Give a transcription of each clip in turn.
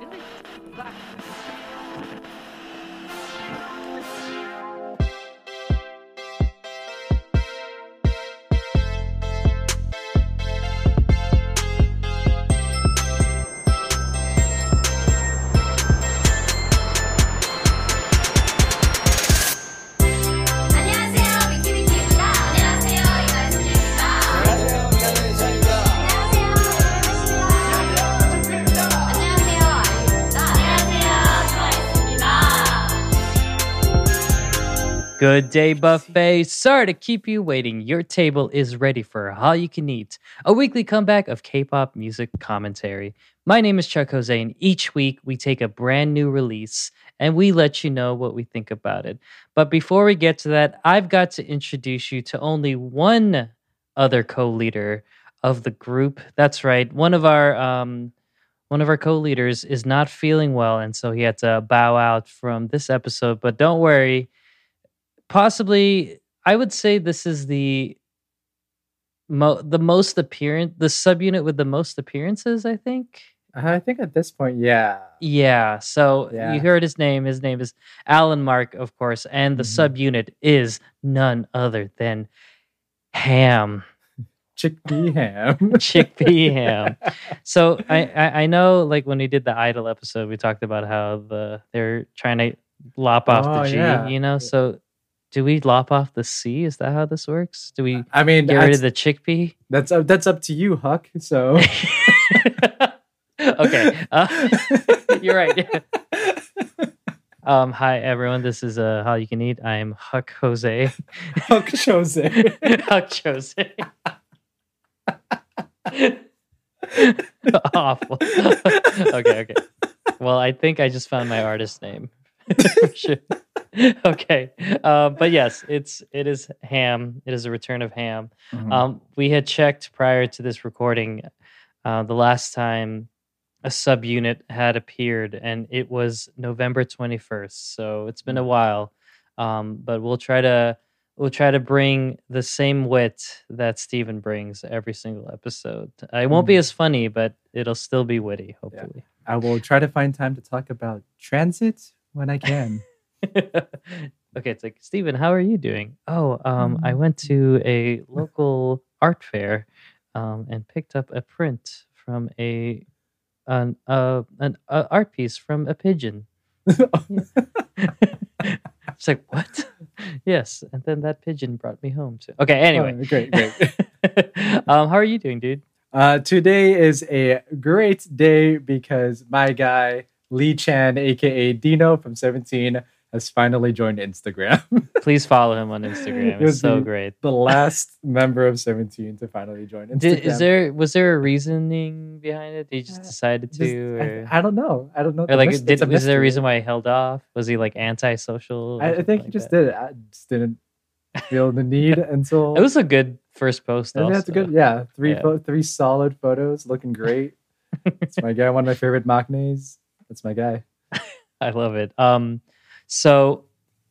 Really? Black. Good day, buffet. Sorry to keep you waiting. Your table is ready for all you can eat. A weekly comeback of K pop music commentary. My name is Chuck Jose, and each week we take a brand new release and we let you know what we think about it. But before we get to that, I've got to introduce you to only one other co leader of the group. That's right. One of our. Um, one of our co-leaders is not feeling well and so he had to bow out from this episode but don't worry possibly I would say this is the mo- the most appearance the subunit with the most appearances, I think. I think at this point, yeah. Yeah, so Yeah. you heard his name. His name is Allen Mark, of course, and the Mhm. subunit is none other than Ham, Chickpea ham. chickpea ham. So I, I I know like when we did the Idol episode, we talked about how the they're trying to lop off Oh, the G, yeah. you know. So do we lop off the C? Is that how this works? Do we I mean, get rid of the chickpea? that's up, that's up to you, Huck. So okay, uh, you're right. Um, hi everyone. This is uh, Hallyu Can Eat. I'm Huck Jose. Huck Jose. Huck Jose. Awful. okay, okay. Well, I think I just found my artist name. Sure. okay, uh, but yes, it's it is Ham. It is a return of Ham. Mhm. Um, we had checked prior to this recording uh, the last time a subunit had appeared, and it was November 21st. So it's been a while, um, but we'll try to we'll try to bring the same wit that Stephen brings every single episode. It won't be Mhm. as funny, but it'll still be witty, hopefully. I will try to find time to talk about transit when I can. okay, it's like Stephen, how are you doing? Oh, um, I Mm. went to a local art fair um, and picked up a print from a an uh, an uh, art piece from a pigeon. it's like what? yes, and then that pigeon brought me home too. Okay, anyway, Oh, great, great. um, how are you doing, dude? Uh, today is a great day because my guy Lee Chan, aka Dino from 17, has finally joined Instagram. Please follow him on Instagram. It's so great. the last member of 17 to finally join Instagram. Did, is there was there a reasoning behind it? Did he just Uh, decided to, I, or, I don't know. I don't know. or like mys- did, was there a reason why he held off? Was he like antisocial? I, I think he like just that? did it. I just didn't feel the need until It was a good first post. I think that's a good. Yeah, three Yeah. three solid photos, looking great. It's my guy. One of my favorite maknaes. That's my guy. I love it. Um, so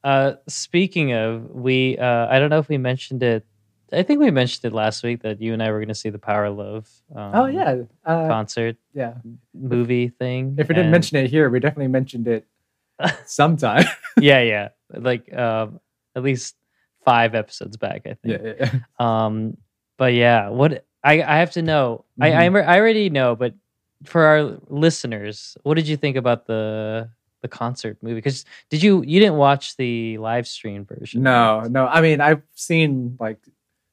uh, speaking of, we uh, I don't know if we mentioned it. I think we mentioned it last week that you and I were going to see the Power of Love. Um, oh yeah, uh, concert yeah. movie thing. If we didn't and- mention it here, we definitely mentioned it sometime. yeah, yeah, like um, at least five episodes back, I think. yeah, yeah. Um, but yeah, what I I have to know. I I, Mhm. I already know, but for our listeners, what did you think about the the concert movie? Because did you you didn't watch the live stream version? No, no. I mean, I've seen like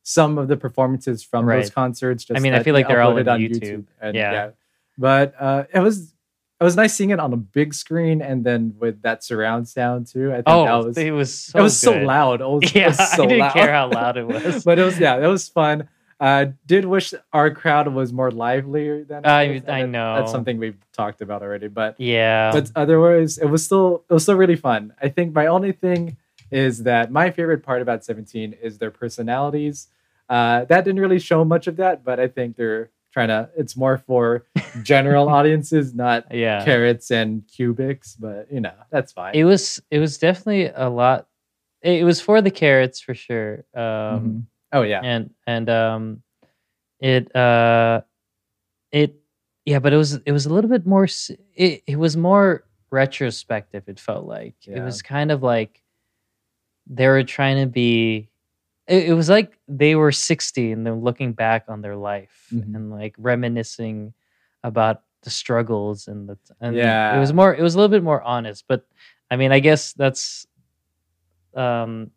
some of the performances from those concerts. Just I mean, I feel like they're all on YouTube. and, Yeah. But uh, it was it was nice seeing it on a big screen and then with that surround sound too. I think Oh, that was it was so it was so loud. It was, it Yeah, was so I didn't loud. care how loud it was. but it was yeah, it was fun. Uh, did wish our crowd was more livelier than I- I know. that's something we've talked about already. But yeah, but otherwise, it was still it was still really fun. I think my only thing is that my favorite part about Seventeen is their personalities. Uh, that didn't really show much of that, but I think they're trying to. It's more for general audiences, not yeah. carrots and cubics. But you know, that's fine. It was it was definitely a lot. It, was for the carrots for sure. Um, Mhm. Oh yeah, and and um it uh it yeah, but it was it was a little bit more. It it was more retrospective. It felt like it was kind of like they were trying to be. It, it was like they were sixty and they're looking back on their life Mhm. and like reminiscing about the struggles and the and it was more. It was a little bit more honest, but I mean, I guess that's um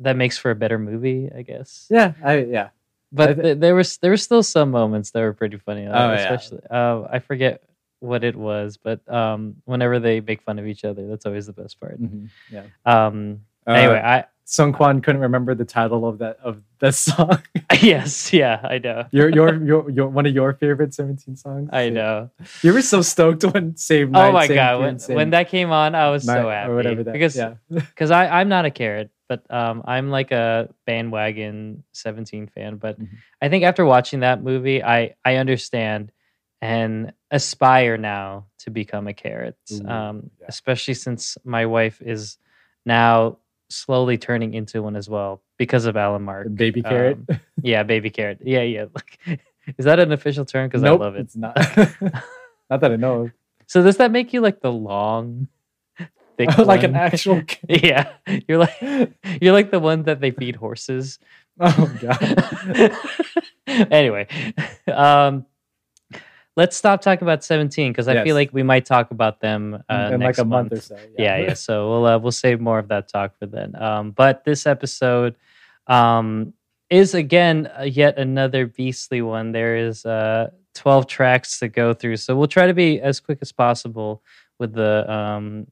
that makes for a better movie. I guess Yeah, I yeah. but th- there was there were still some moments that were pretty funny. uh, Oh, yeah. uh, I forget what it was, but um, whenever they make fun of each other, that's always the best part. Mhm, Yeah. Um, Uh, anyway, I Seungkwan couldn't remember the title of that of the song. yes, yeah, I know, your your your your one of your favorite Seventeen songs. I know. You were so stoked when Save Night. oh my Save god, Tune, when, Save when that came on, I was Night so happy or whatever that because yeah. because I I'm not a carrot, but um I'm like a bandwagon 17 fan. But Mhm. I think after watching that movie, I I understand and aspire now to become a carrot. Ooh, um, yeah. especially since my wife is now slowly turning into one as well because of Allen Mark. Baby carrot. Um, yeah, baby carrot. Yeah, yeah. Like, is that an official term? Because nope, I love it. It's not. not that I know of. So does that make you like the long, like an actual. Yeah, you're like you're like the one that they feed horses. oh god. anyway, um, let's stop talking about 17 because I Yes. feel like we might talk about them uh, in like next a month, or so. Yeah, yeah. So we'll uh, we'll save more of that talk for then. Um, but this episode um, is again uh, yet another beastly one. There is uh, 12 tracks to go through, so we'll try to be as quick as possible with the um,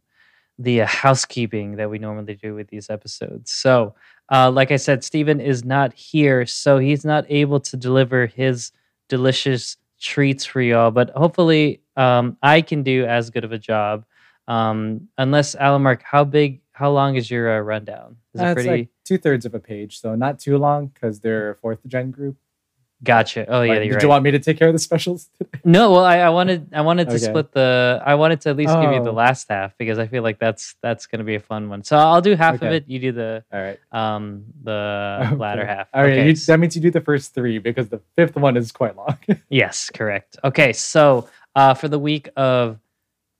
the uh, housekeeping that we normally do with these episodes. So, uh, like I said, Stephen is not here, so he's not able to deliver his delicious treats for y'all. But hopefully, um, I can do as good of a job. Um, unless Allen Mark, how big, how long is your uh, rundown? Is Uh, it pretty? like two thirds of a page, so not too long because they're a fourth gen group. Gotcha. Oh yeah, Like, you're did right. you want me to take care of the specials? No, well, I, I wanted I wanted to Okay. split the I wanted to at least give you the Oh. last half because I feel like that's that's gonna be a fun one. So I'll do half of it. You do the All right. um the latter half. All right. Okay, you- that means you do the first three because the fifth one is quite long. yes, correct. Okay, so uh for the week of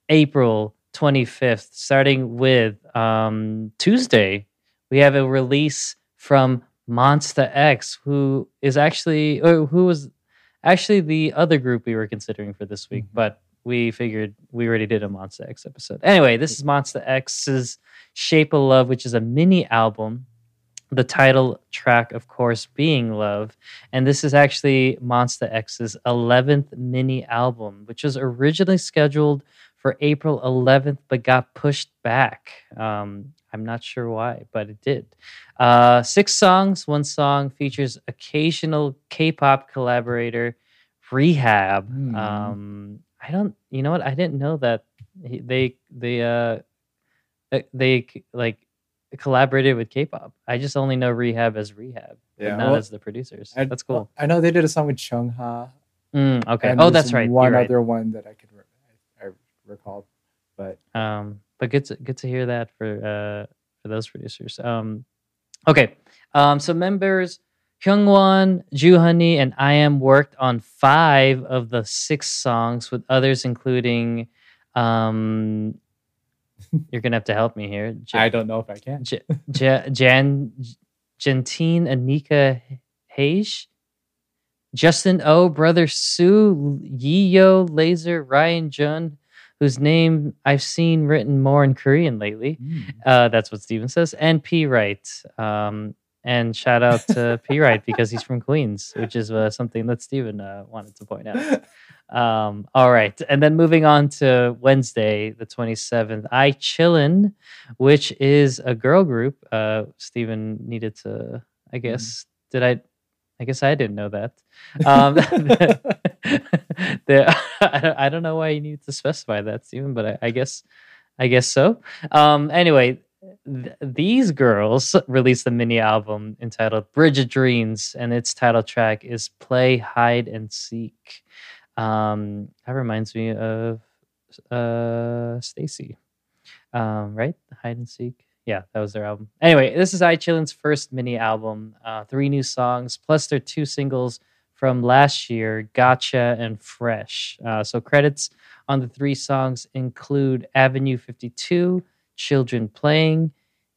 April 25th, starting with um Tuesday, we have a release from Monsta X, who is actually who was actually the other group we were considering for this week, Mhm. but we figured we already did a Monsta X episode. Anyway, this is Monsta X's Shape of Love, which is a mini album. The title track, of course, being Love. And this is actually Monsta X's 11th mini album, which was originally scheduled for April 11th, but got pushed back. Um, I'm not sure why, but it did. Uh, six songs. One song features occasional K-pop collaborator R3HAB. Hmm. Um, I don't. You know what? I didn't know that they they uh uh, they like collaborated with K-pop. I just only know R3HAB as R3HAB, Yeah, not well, as the producers. I- That's cool. I know they did a song with Chung Ha. Mm, okay. Oh, that's right. One You're right. other one that I could re- I, I recall, but Um, but good to good to hear that for uh for those producers. Um, okay. Um, so members Hyungwon, Joohoney, and I am worked on five of the six songs, with others including. Um, you're gonna have to help me here. Ja- I don't know if I can. J- J- Jan Gentine Anika Hage, Justin O, Brother Su, Yiyo, Laser, Ryan Jhun, whose name I've seen written more in Korean lately. Uh, that's what Stephen says. And P Wright. Um, and shout out to P Wright because he's from Queens, which is uh, something that Stephen uh, wanted to point out. Um, all right. And then moving on to Wednesday, the 27th, ICHILLIN', which is a girl group. Uh, Stephen needed to, I guess, did I? I guess I didn't know that. Um, I, don't, know why you need to specify that, Stephen, but I, I guess, I guess so. Um, anyway, th- these girls released a mini album entitled Bridge of Dreams, and its title track is Play, Hide, and Seek. Um, that reminds me of uh, STAYC, um, right? Hide and Seek. Yeah, that was their album. Anyway, this is ICHILLIN's first mini album. Uh, three new songs plus their two singles from last year, Gotcha and Fresh. Uh, so credits on the three songs include Avenue 52, Children Playing,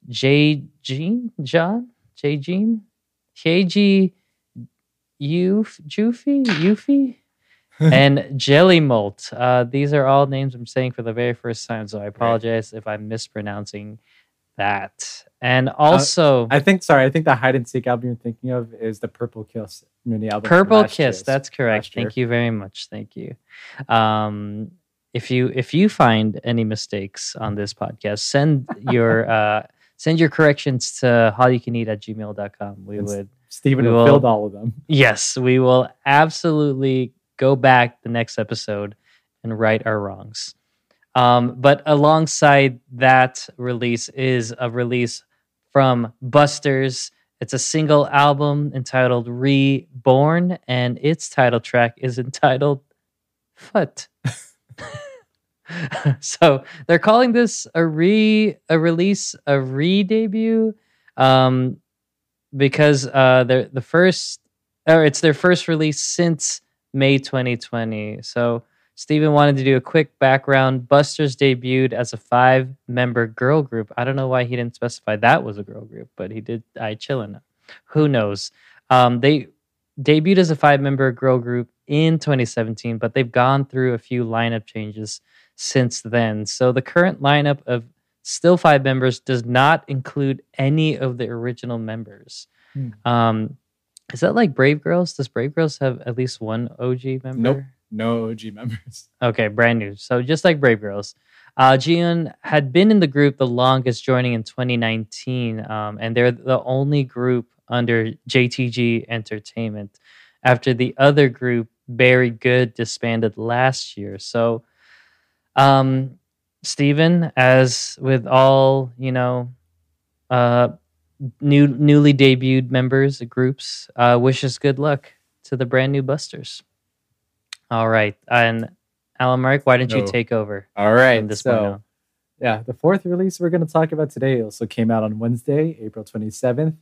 J. Jean, John, J. Jean, KG, Uf, Jufi, Yufi, and Jelly Molt. Uh, these are all names I'm saying for the very first time, so I apologize if I'm mispronouncing that. And also, I think sorry, I think the hide and seek album you're thinking of is the Purple Kiss mini album. Purple Kiss. year's- That's correct. Thank you very much. Thank you. Um, if you if you find any mistakes on this podcast, send your uh, send your corrections to HallyuCanEat at gmail.com. We It's- would Stephen will filled all of them. yes, we will absolutely go back the next episode and right our wrongs. Um, but alongside that release is a release from Busters. It's a single album entitled Reborn, and its title track is entitled Foot. so they're calling this a re a release, a re debut, um, because uh, they're the first or it's their first release since May 2020. So Stephen wanted to do a quick background. Busters debuted as a five member girl group. I don't know why he didn't specify that was a girl group, but he did. ICHILLIN'. Who knows? Um, they debuted as a five member girl group in 2017, but they've gone through a few lineup changes since then. So the current lineup of still five members does not include any of the original members. Hmm. Um, is that like Brave Girls? Does Brave Girls have at least one OG member? Nope. No OG members. Okay, brand new. So just like Brave Girls. Uh, Jiun had been in the group the longest, joining in 2019, um, and they're the only group under JTG Entertainment. After the other group, Very Good, disbanded last year. So, um, Stephen, as with all you know, uh, new newly debuted members groups, uh, wishes good luck to the brand new Busters. All right, and Allen Mark, why don't you take over All right. this so, yeah, the fourth release we're going to talk about today also came out on Wednesday, April 27th,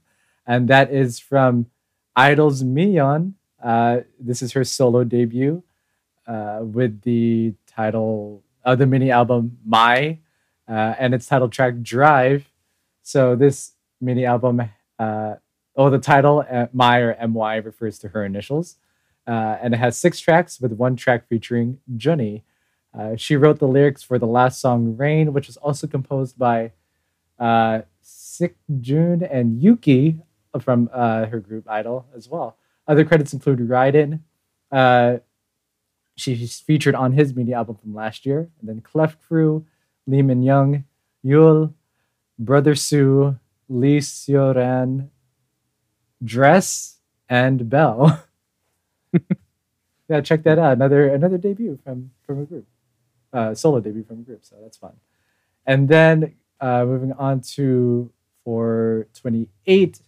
and that is from Idol's Miyeon. Uh, this is her solo debut uh, with the title of the mini album My, uh, and its title track Drive. So this mini album, uh, oh, the title uh, My or My refers to her initials, uh, and it has six tracks with one track featuring Junny. Uh, she wrote the lyrics for the last song Rain, which was also composed by uh, Sik Jun and Yuki from uh, her group Idol as well. Other credits include Raiden. Uh, she's featured on his mini album from last year. And then Cleft Crew, Lee Min Young, Yul, Brother Su, Lee Sioran, Dress, and Bell. yeah, check that out. Another another debut from from a group uh, solo debut from a group, so that's fun. And then uh, moving on to for 28,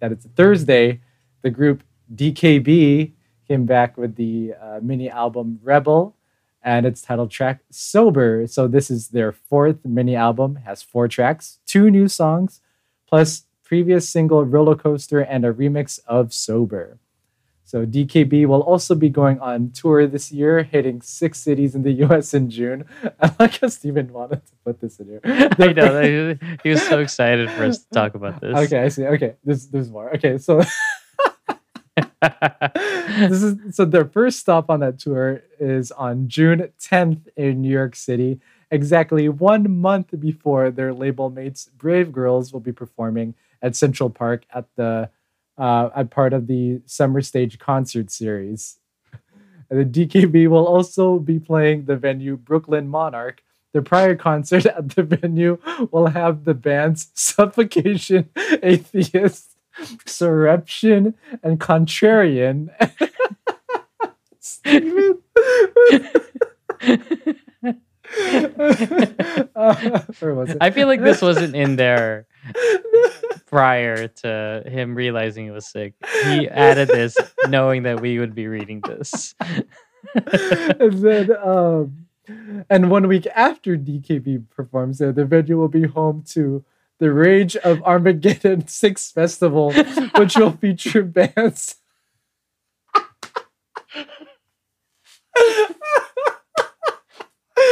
that it's a Thursday, the group DKB came back with the uh, mini album Rebel and its title track Sober. So this is their fourth mini album, has four tracks, two new songs, plus previous single Roller Coaster and a remix of Sober. So DKB will also be going on tour this year, hitting six cities in the US in June. I like how Stephen wanted to put this in here. I know he- he was so excited for us to talk about this. Okay, I see. Okay, there's there's more. Okay, so this is so their first stop on that tour is on June 10th in New York City, exactly one month before their label mates Brave Girls will be performing at Central Park at the uh, at part of the Summer Stage concert series. And the DKB will also be playing the venue Brooklyn Monarch. The prior concert at the venue will have the bands Suffocation, Atheist, Surreption, and Contrarian. Uh? I feel like this wasn't in there prior to him realizing he was sick. He added this knowing that we would be reading this. and then um and one week after DKB performs there, the venue will be home to the Rage of Armageddon Six Festival, which will feature bands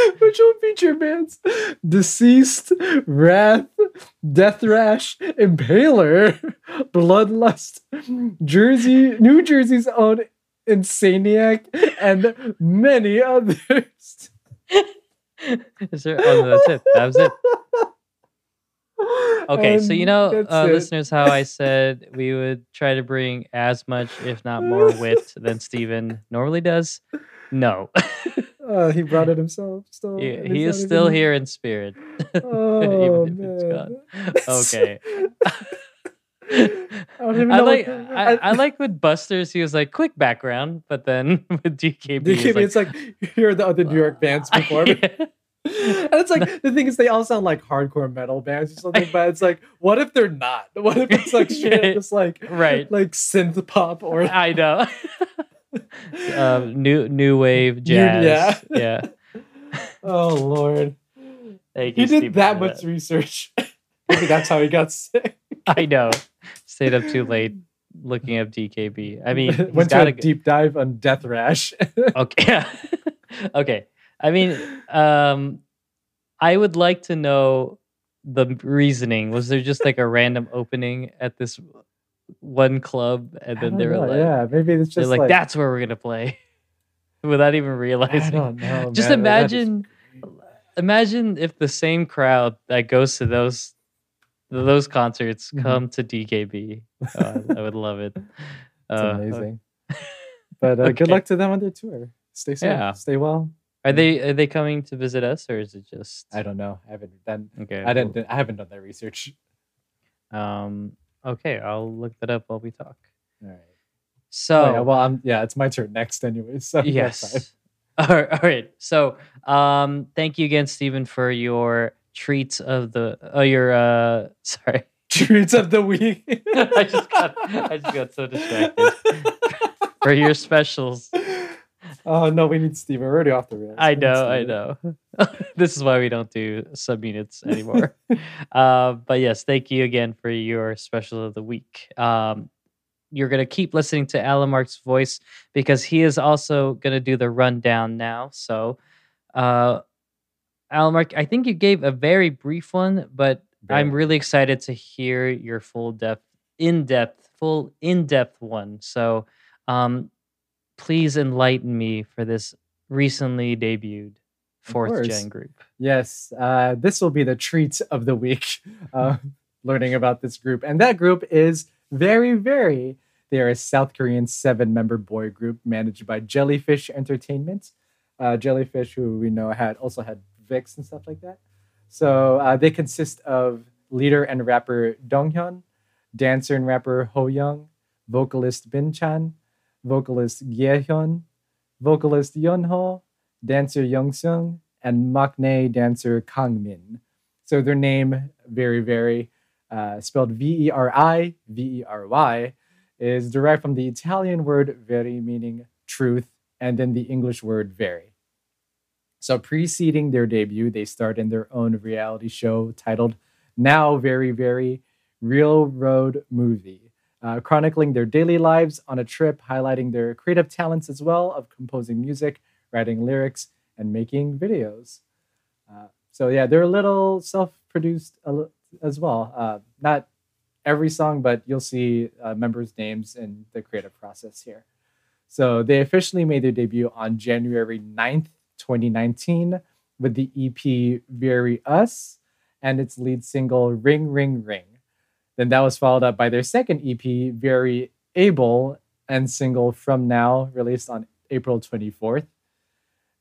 Which will feature bands Deceased, Wrath, Death Rash, Impaler, Bloodlust, Jersey, New Jersey's own Insaniac, and many others. Is there? Oh, no, that's it. That was it. Okay, so you know, uh, listeners, how I said we would try to bring as much, if not more, wit than Stephen normally does. No, Uh, he brought it himself. Still, he, he is still even- here in spirit. Oh man. Okay. I I like I, I like with Busters. He was like quick background, but then with DKB, give me- it's like here are the other New York bands before. Yeah. And it's like the thing is they all sound like hardcore metal bands or something, but it's like, what if they're not? What if it's like straight up just like right. like synth pop or I know. Um, new new wave jazz. yeah. yeah. oh lord. Thank He you, did Steve, that much research. Maybe that's how he got sick. I know. Stayed up too late looking up DKB. I mean, went to a deep dive on Death Rash. Okay. Okay. I mean, um, I would like to know the reasoning. Was there just like a random opening at this one club, and then they were know, like, yeah, maybe it's they're just like, like, "That's where we're gonna play," without even realizing. know. Just man, but that is- imagine, imagine if the same crowd that goes to those those concerts Mhm. come to DKB. Oh, I would love it. It's Uh, amazing. But uh, good luck to them on their tour. Stay safe. Yeah. Stay well. Are they are they coming to visit us, or is it just? I don't know. I haven't done. Okay, I didn't. I haven't done that research. Um. Okay, I'll look that up while we talk. All right. So Oh, yeah, well, I'm. Yeah, it's my turn next, anyway. So yes. All right, all right. So, um, thank you again, Stephen, for your treats of the. Oh, your. Uh, sorry, Treats of the week. I just got. I just got so distracted. for your specials. Oh no, we need Steve. We're already off the rails. I know, I know. this is why we don't do subunits anymore. uh, but yes, thank you again for your special of the week. Um, you're going to keep listening to Allen Mark's voice because he is also going to do the rundown now. So, uh, Allen Mark, I think you gave a very brief one, but I'm really excited to hear your full depth, in depth, full in depth one. So, um, please enlighten me for this recently debuted fourth gen group. Yes, uh, this will be the treat of the week. Uh, learning about this group, and that group is Verivery. They are a South Korean seven-member boy group managed by Jellyfish Entertainment. Uh, Jellyfish, who we know had also had VIXX and stuff like that. So uh, they consist of leader and rapper Donghyun, dancer and rapper Ho Young, vocalist Min Chan, vocalist Gyehyun, vocalist Yeonho, dancer Young Sung, and maknae dancer Kang Min. So their name, Verivery, uh, spelled V E R I V E R Y, is derived from the Italian word veri, meaning truth, and then the English word very. So preceding their debut, they starred in their own reality show titled Now Verivery Real Road Movie, uh, chronicling their daily lives on a trip, highlighting their creative talents as well of composing music, writing lyrics, and making videos. Uh, so yeah, they're a little self-produced as well. Uh, not every song, but you'll see uh, members' names in the creative process here. So they officially made their debut on January 9th, 2019, with the EP Very Us and its lead single Ring Ring Ring. Then that was followed up by their second EP, Very Able, and single From Now, released on April 24th.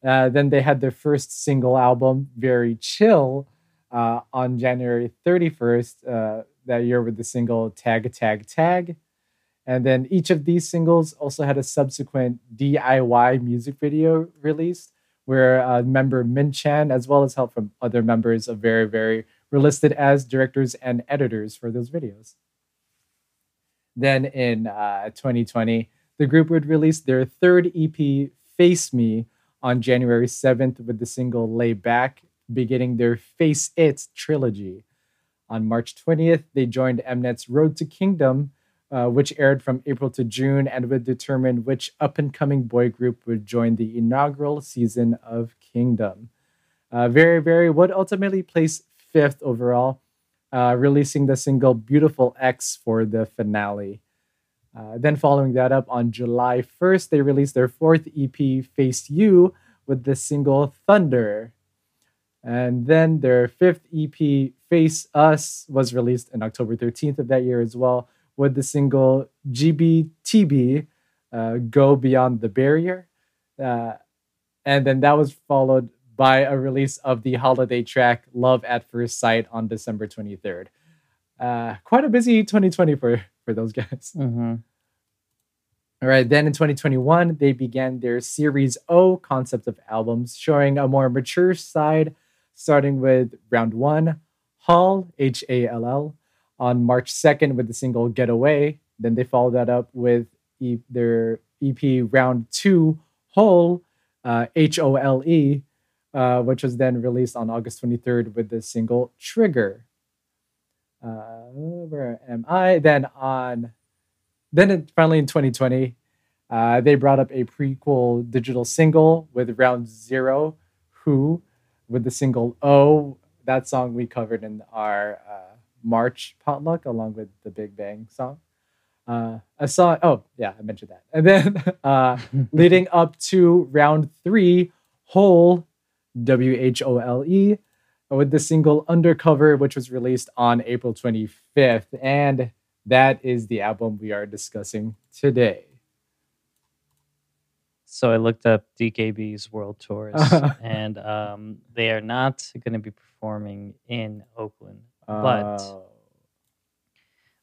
Uh, then they had their first single album, Very Chill, uh, on January 31st uh, that year with the single Tag Tag Tag. And then each of these singles also had a subsequent DIY music video released, where uh, member Min Chan, as well as help from other members of Verivery, were listed as directors and editors for those videos. Then in uh, 2020, the group would release their third EP, Face Me, on January 7th with the single Lay Back, beginning their Face It trilogy. On March 20th, they joined Mnet's Road to Kingdom uh, which aired from April to June and would determine which up and coming boy group would join the inaugural season of Kingdom. Uh, Verivery would ultimately place fifth overall, uh, releasing the single Beautiful X for the finale. Uh, then, following that up on July 1st, they released their fourth EP, Face You, with the single Thunder. And then their fifth EP, Face Us, was released on October 13th of that year as well, with the single GBTB, uh, Go Beyond the Barrier. Uh, and then that was followed by a release of the holiday track Love at First Sight on December 23rd. Uh, quite a busy 2020 for, for those guys. Mm-hmm. All right, then in 2021, they began their Series O concept of albums, showing a more mature side, starting with round one, Hall, H A L L, on March 2nd with the single Get Away. Then they followed that up with e- their EP round two, Hole, uh, H O L E, uh, which was then released on August 23rd with the single Trigger. Uh, where am I? Then on then in, finally in 2020, uh, they brought up a prequel digital single with Round Zero, Who, with the single O. That song we covered in our uh, March potluck along with the Big Bang song. Uh, a song. Oh yeah, I mentioned that. And then uh, leading up to round three, Whole, W H O L E, with the single Undercover, which was released on April 25th. And that is the album we are discussing today. So I looked up DKB's world tours, and um, they are not going to be performing in Oakland. But Oh.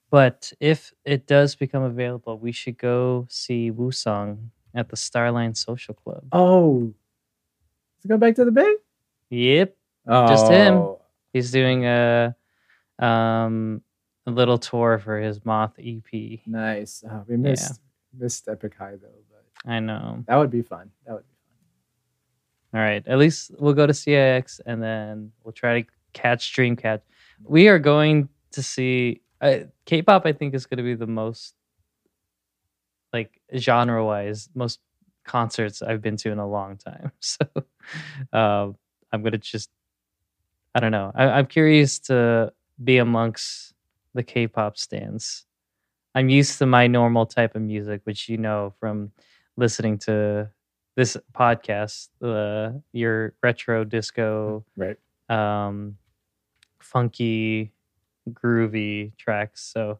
but if it does become available, we should go see Woosung at the Starline Social Club. oh, let's go back to the Bay. Yep, Oh, Just him. he's doing a um a little tour for his Moth EP. Nice. Oh, we missed missed Epic High though, but I know. that would be fun. That would be fun. All right. At least we'll go to CIX and then we'll try to catch Dreamcatch. We are going to see uh, K-pop. I think is going to be the most like genre-wise most concerts I've been to in a long time. So um, I'm going to just I don't know. I, I'm curious to be amongst the K-pop stands. I'm used to my normal type of music, which you know from listening to this podcast, uh, your retro disco, Right. um, funky, groovy tracks. So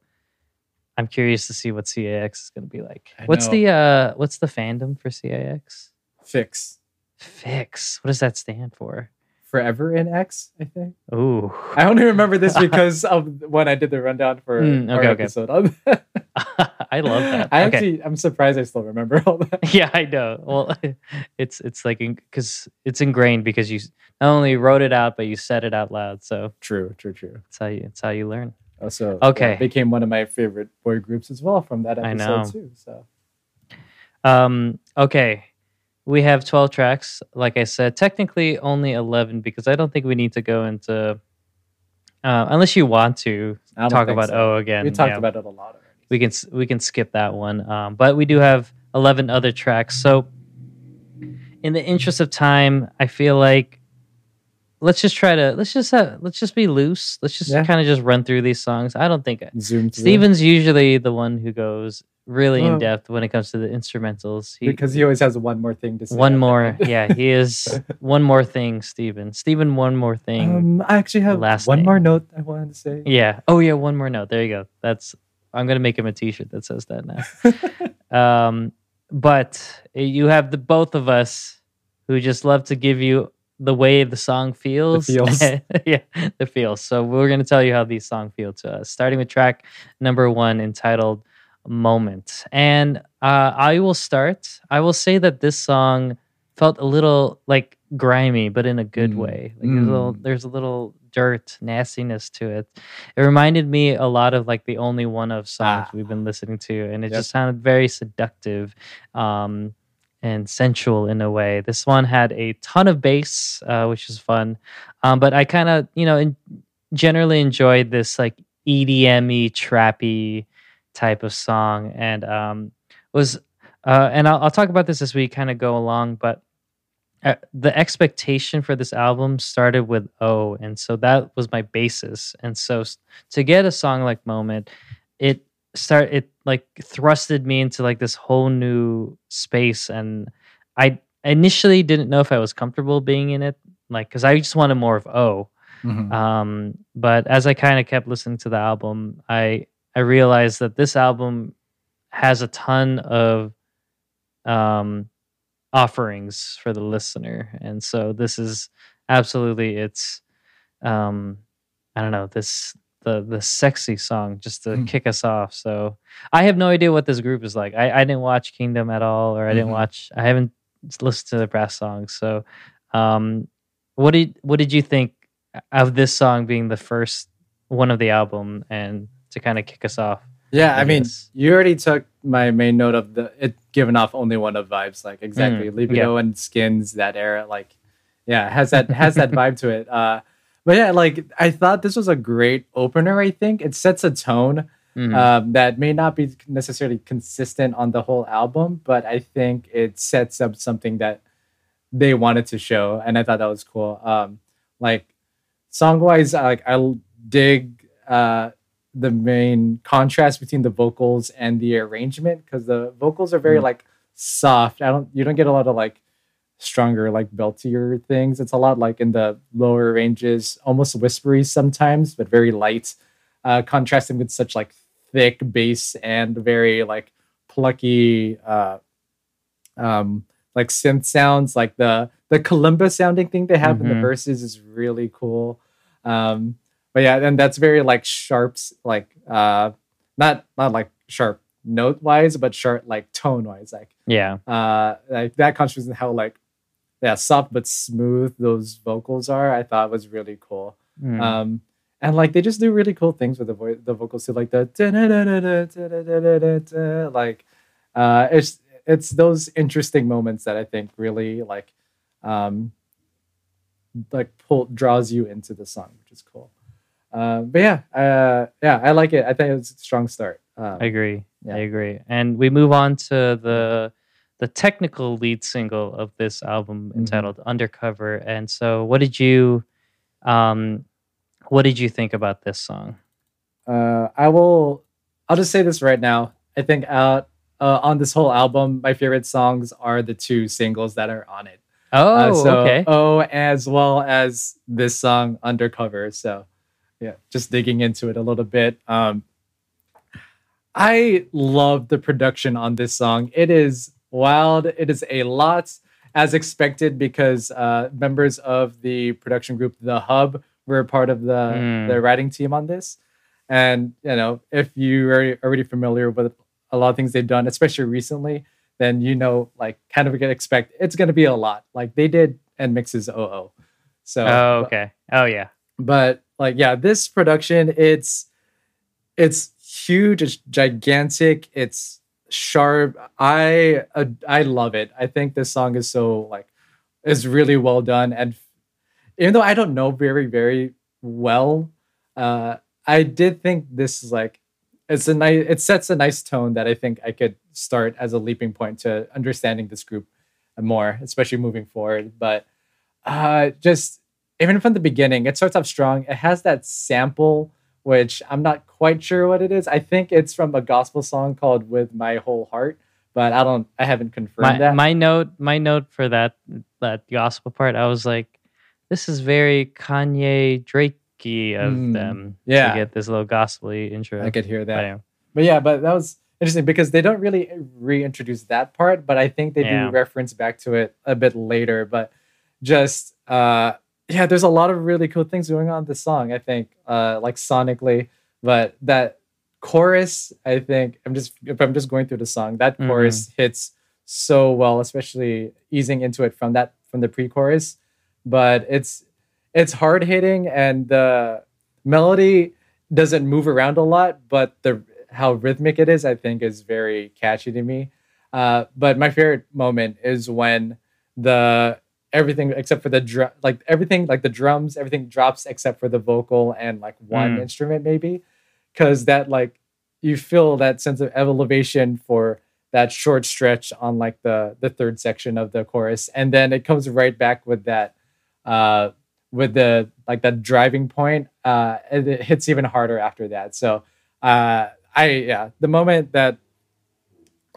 I'm curious to see what CIX is going to be like. I What's know. the uh, what's the fandom for CIX? Fix Fix. What does that stand for? forever in X. I think. Ooh, I only remember this because of when I did the rundown for Mm, our okay, okay. episode. on I love that. I okay. actually, I'm surprised I still remember all that. yeah, I know. Well, it's it's like because it's ingrained because you not only wrote it out but you said it out loud. So True, true, true. it's how you it's how you learn. Also, Okay. became one of my favorite boy groups as well from that I episode know. too. So Um, okay. We have 12 tracks. Like I said, technically only 11 because I don't think we need to go into, uh, unless you want to talk about so. O again. we talked yeah, about it a lot already. we can we can skip that one. Um, but we do have 11 other tracks. So, in the interest of time, I feel like let's just try to let's just uh, let's just be loose. Let's just Yeah. kind of just run through these songs. I don't think Zoom Stephen's usually the one who goes really in depth when it comes to the instrumentals. He, because he always has one more thing to say. one more, yeah, he is one more thing, Stephen. Stephen, one more thing. Um, I actually have Last one name. more note I wanted to say. yeah. Oh yeah, one more note. There you go. That's I'm gonna make him a T-shirt that says that now. um, but you have the both of us who just love to give you the way the song feels. feels. yeah, the feels. So we're gonna tell you how these songs feel to us. Starting with track number one, entitled "Moment," and uh, I will start. I will say that this song felt a little like grimy, but in a good Mm. way. Like there's a little, Mm. there's a little dirt, nastiness to it. It reminded me a lot of like the OnlyOneOf songs Ah. we've been listening to, and it Yep. just sounded very seductive um, and sensual in a way. This one had a ton of bass, uh, which is fun, um, but I kind of, you know, in, generally enjoyed this like EDM-y, trappy type of song, and um, was uh, and I'll, I'll talk about this as we kind of go along, but. Uh, the expectation for this album started with O, and so that was my basis. And so to get a song like Moment, it start it like thrusted me into like this whole new space, and I initially didn't know if I was comfortable being in it, like because I just wanted more of O. Mhm. Um, but as I kind of kept listening to the album, I I realized that this album has a ton of um offerings for the listener, and so this is absolutely it's um I don't know this the the sexy song just to Hmm. kick us off. So I have no idea what this group is like. I, I didn't watch Kingdom at all, or I didn't Mhm. watch. I haven't listened to the brass songs. So, um, what did what did you think of this song being the first one of the album and to kind of kick us off? Yeah, I, I mean, you already took my main note of the it giving off OnlyOneOf vibes, like exactly Mm, libido and skins that era, like yeah, has that has that vibe to it. Uh, but yeah, like I thought this was a great opener. I think it sets a tone Mhm. um, that may not be necessarily consistent on the whole album, but I think it sets up something that they wanted to show, and I thought that was cool. Um, like song wise, like I dig uh, the main contrast between the vocals and the arrangement because the vocals are very Mm. like soft. I don't you don't get a lot of like stronger like beltier things. It's a lot like in the lower ranges, almost whispery sometimes, but very light. Uh, contrasting with such like thick bass and very like plucky uh um like synth sounds like the the kalimba sounding thing they have in the Mhm. verses is really cool um but yeah and that's very like sharps like uh not not like sharp note wise but sharp like tone wise like yeah, uh like that contrast in how like yeah, soft but smooth those vocals are, I thought was really cool. Mm. Um, and like they just do really cool things with the voice, the vocals too, like the like uh, it's it's those interesting moments that I think really like um, like pull draws you into the song, which is cool. Uh, but yeah, uh, yeah, I like it. I think it's a strong start. Um, I agree. Yeah. I agree. And we move on to the the technical lead single of this album Mhm. entitled Undercover. And so what did you um what did you think about this song? uh, I will. I'll just say this right now. I think out uh, on this whole album, my favorite songs are the two singles that are on it. Oh, Uh, so, okay. Oh, as well as this song "Undercover." So, yeah, just digging into it a little bit. Um, I love the production on this song. It is wild. It is a lot, as expected, because uh, members of the production group, The Hub, were part of the Mm. the writing team on this. And you know, if you are already familiar with a lot of things they've done, especially recently, then you know, like, kind of expect it's going to be a lot. Like they did NMIXX's O.O. So, oh, okay. Oh yeah. but like yeah this production it's it's huge it's gigantic it's sharp. I uh, i love it. I think this song is so like is really well done. And even though i don't know very very well uh i did think this is like it's a nice it sets a nice tone that i think i could start as a leaping point to understanding this group more especially moving forward. But uh just even from the beginning, it starts off strong. It has that sample, which I'm not quite sure what it is. I think it's from a gospel song called "With My Whole Heart," but I don't. I haven't confirmed My, that. my note my note for that that gospel part, I was like, this is very Kanye Drakey of Mm, them yeah. to get this little gospely intro. I could hear But that. anyway. But yeah, but that was interesting because they don't really reintroduce that part, but I think they Yeah. do reference back to it a bit later. But just uh yeah, there's a lot of really cool things going on in this song, I think, uh like sonically, but that chorus, I think I'm just if I'm just going through the song, that Mhm. chorus hits so well, especially easing into it from that from the pre-chorus. But it's it's hard hitting and the melody doesn't move around a lot, but the how rhythmic it is, I think, is very catchy to me. Uh, but my favorite moment is when the everything except for the drum, like everything, like the drums, everything drops except for the vocal and like one Mm. instrument maybe, because that like you feel that sense of elevation for that short stretch on like the the third section of the chorus. And then it comes right back with that uh with the like that driving point uh and it hits even harder after that. So uh i yeah the moment that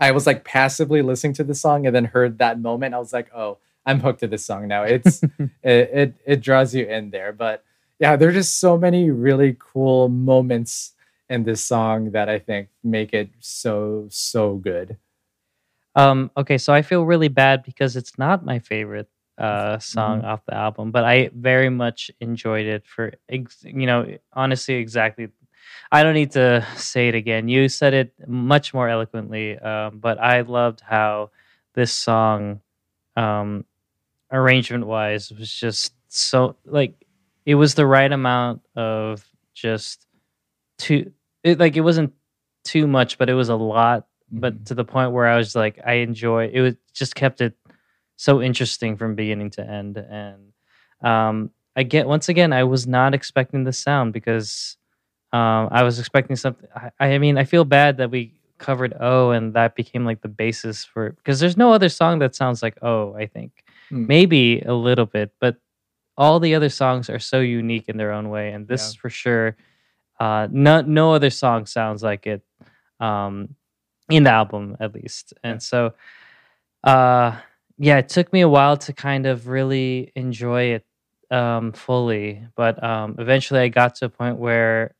i was like passively listening to the song and then heard that moment i was like oh i'm hooked to this song now it's it, it it draws you in there but yeah there's just so many really cool moments in this song that i think make it so so good Um, okay, so I feel really bad because it's not my favorite uh, song Mhm. off the album, but I very much enjoyed it for, ex- you know, honestly, exactly. I don't need to say it again. You said it much more eloquently, um, but I loved how this song, um, arrangement wise, was just so like it was the right amount of just too, it, like it wasn't too much, but it was a lot but Mhm. to the point where I was like, I enjoy it. Was just kept it so interesting from beginning to end. And um, I get once again, I was not expecting the sound because um, I was expecting something. I, I mean, I feel bad that we covered O and that became like the basis for because there's no other song that sounds like O. I think Hmm. maybe a little bit, but all the other songs are so unique in their own way, and this Yeah. for sure. Uh, no, no other song sounds like it. Um, in the album at least and so uh yeah it took me a while to kind of really enjoy it um fully but um eventually i got to a point where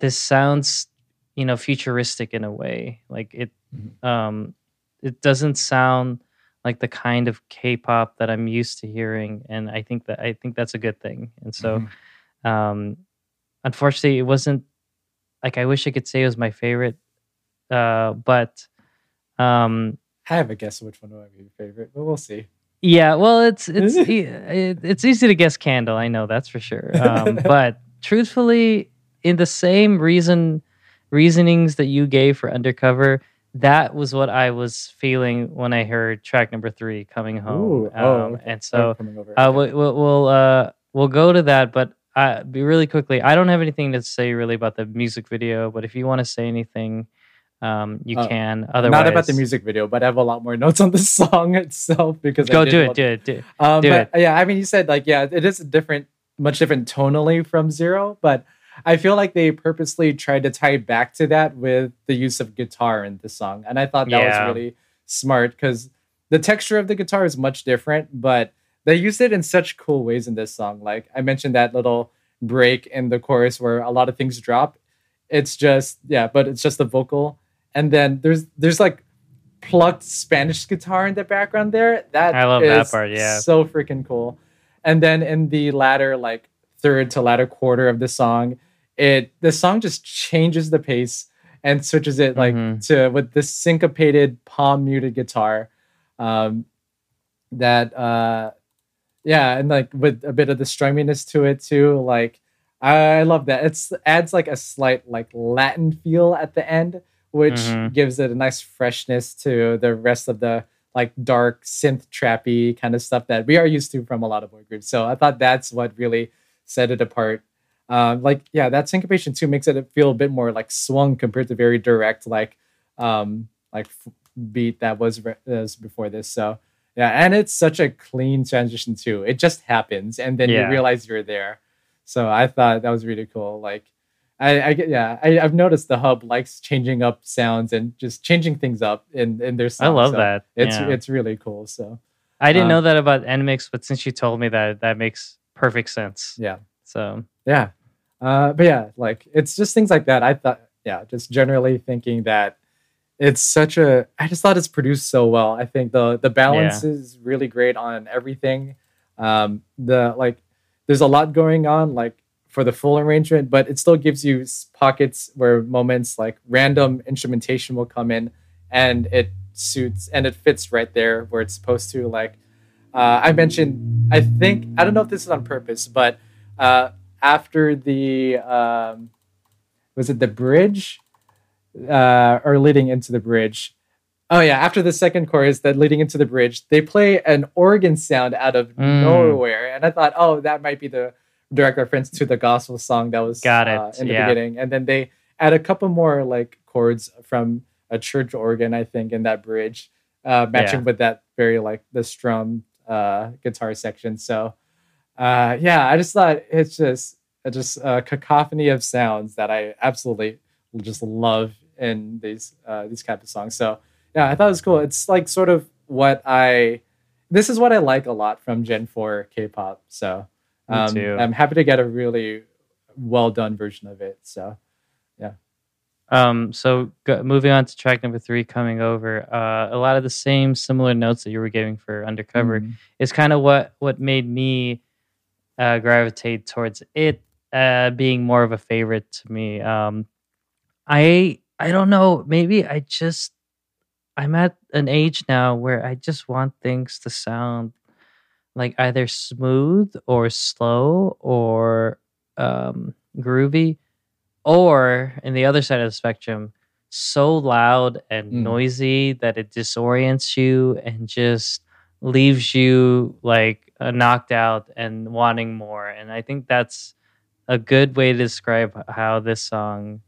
this sounds you know futuristic in a way like it Mhm. um it doesn't sound like the kind of k-pop that i'm used to hearing and i think that i think that's a good thing and so Mhm. um unfortunately it wasn't like i wish i could say it was my favorite uh but um I have a guess which one would be your favorite, but we'll see. yeah well it's it's e- it, it's easy to guess candle i know that's for sure um but truthfully in the same reason reasonings that you gave for undercover that was what i was feeling when i heard track number three coming home Ooh, um, oh, okay. and so uh, we'll, we'll, we'll, uh, we'll go to that, but uh, be really quickly. I don't have anything to say really about the music video, but if you want to say anything, um, you Oh, can. Otherwise, Not about the music video, but I have a lot more notes on the song itself because I Go do it, do it, do it. Um, do but, Yeah, I mean, you said like yeah, it is a different, much different tonally from Zero, but I feel like they purposely tried to tie back to that with the use of guitar in the song, and I thought that Yeah. was really smart because the texture of the guitar is much different, but they used it in such cool ways in this song. Like I mentioned that little break in the chorus where a lot of things drop. It's just yeah, but it's just the vocal, and then there's there's like plucked Spanish guitar in the background there. That I love that part, yeah. so freaking cool. And then in the latter like third to latter quarter of the song, it the song just changes the pace and switches it like Mhm. to with this syncopated palm muted guitar. Um, that uh yeah and like with a bit of the strumminess to it too like i love that it's adds like a slight like latin feel at the end which Mhm. gives it a nice freshness to the rest of the like dark synth trappy kind of stuff that we are used to from a lot of boy groups so i thought that's what really set it apart um like yeah that syncopation too makes it feel a bit more like swung compared to very direct like um like f- beat that was, re- was before this so yeah, and it's such a clean transition too. It just happens, and then Yeah. you realize you're there. So I thought that was really cool. Like, I, I get, yeah, I, I've noticed the hub likes changing up sounds and just changing things up in in their. I love So that. It's yeah. it's really cool. So I didn't um, know that about NMIXX, but since you told me that, that makes perfect sense. yeah, So yeah, uh, but yeah, like it's just things like that. I thought, yeah, just generally thinking that it's such a. I just thought it's produced so well. I think the the balance is really great on everything. Um, the like, there's a lot going on like for the full arrangement, but it still gives you pockets where moments like random instrumentation will come in, and it suits and it fits right there where it's supposed to. Like uh, I mentioned, I think I don't know if this is on purpose, but uh, after the um, was it the bridge uh, or leading into the bridge? Oh yeah, after the second chorus, that leading into the bridge, they play an organ sound out of Mm. nowhere, and I thought, oh, that might be the direct reference to the gospel song that was Got it, uh, in the yeah. beginning, and then they add a couple more like chords from a church organ, I think, in that bridge, uh, matching Yeah. with that very like the strum uh, guitar section. So, uh, yeah, I just thought it's just it's just a cacophony of sounds that I absolutely just love in these uh, these type of songs. So, yeah, I thought it was cool. It's like sort of what I this is what I like a lot from Gen Four K-pop. So, um. I'm happy to get a really well done version of it. So. Yeah. Um, so go, moving on to track number three, coming over, uh, a lot of the same similar notes that you were giving for Undercover Mm. is kind of what what made me uh, gravitate towards it uh, being more of a favorite to me. Um, I I don't know, maybe I just I'm at an age now where I just want things to sound like either smooth or slow or um, groovy, or in the other side of the spectrum, so loud and Mm. noisy that it disorients you and just leaves you like uh, knocked out and wanting more. And I think that's a good way to describe how this song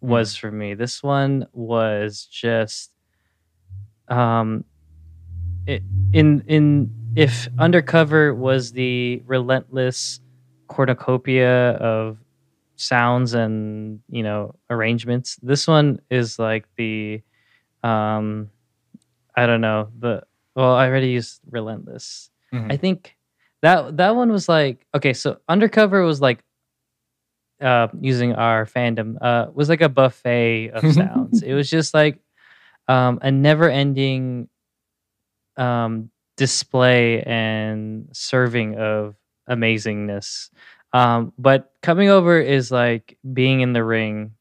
was for me. This one was just um it, in in if undercover was the relentless cornucopia of sounds and you know arrangements this one is like the um i don't know the well i already used relentless. Mhm. i think that that one was like okay so undercover was like uh using our fandom uh was like a buffet of sounds. It was just like um a never ending um display and serving of amazingness. Um but coming over is like being in the ring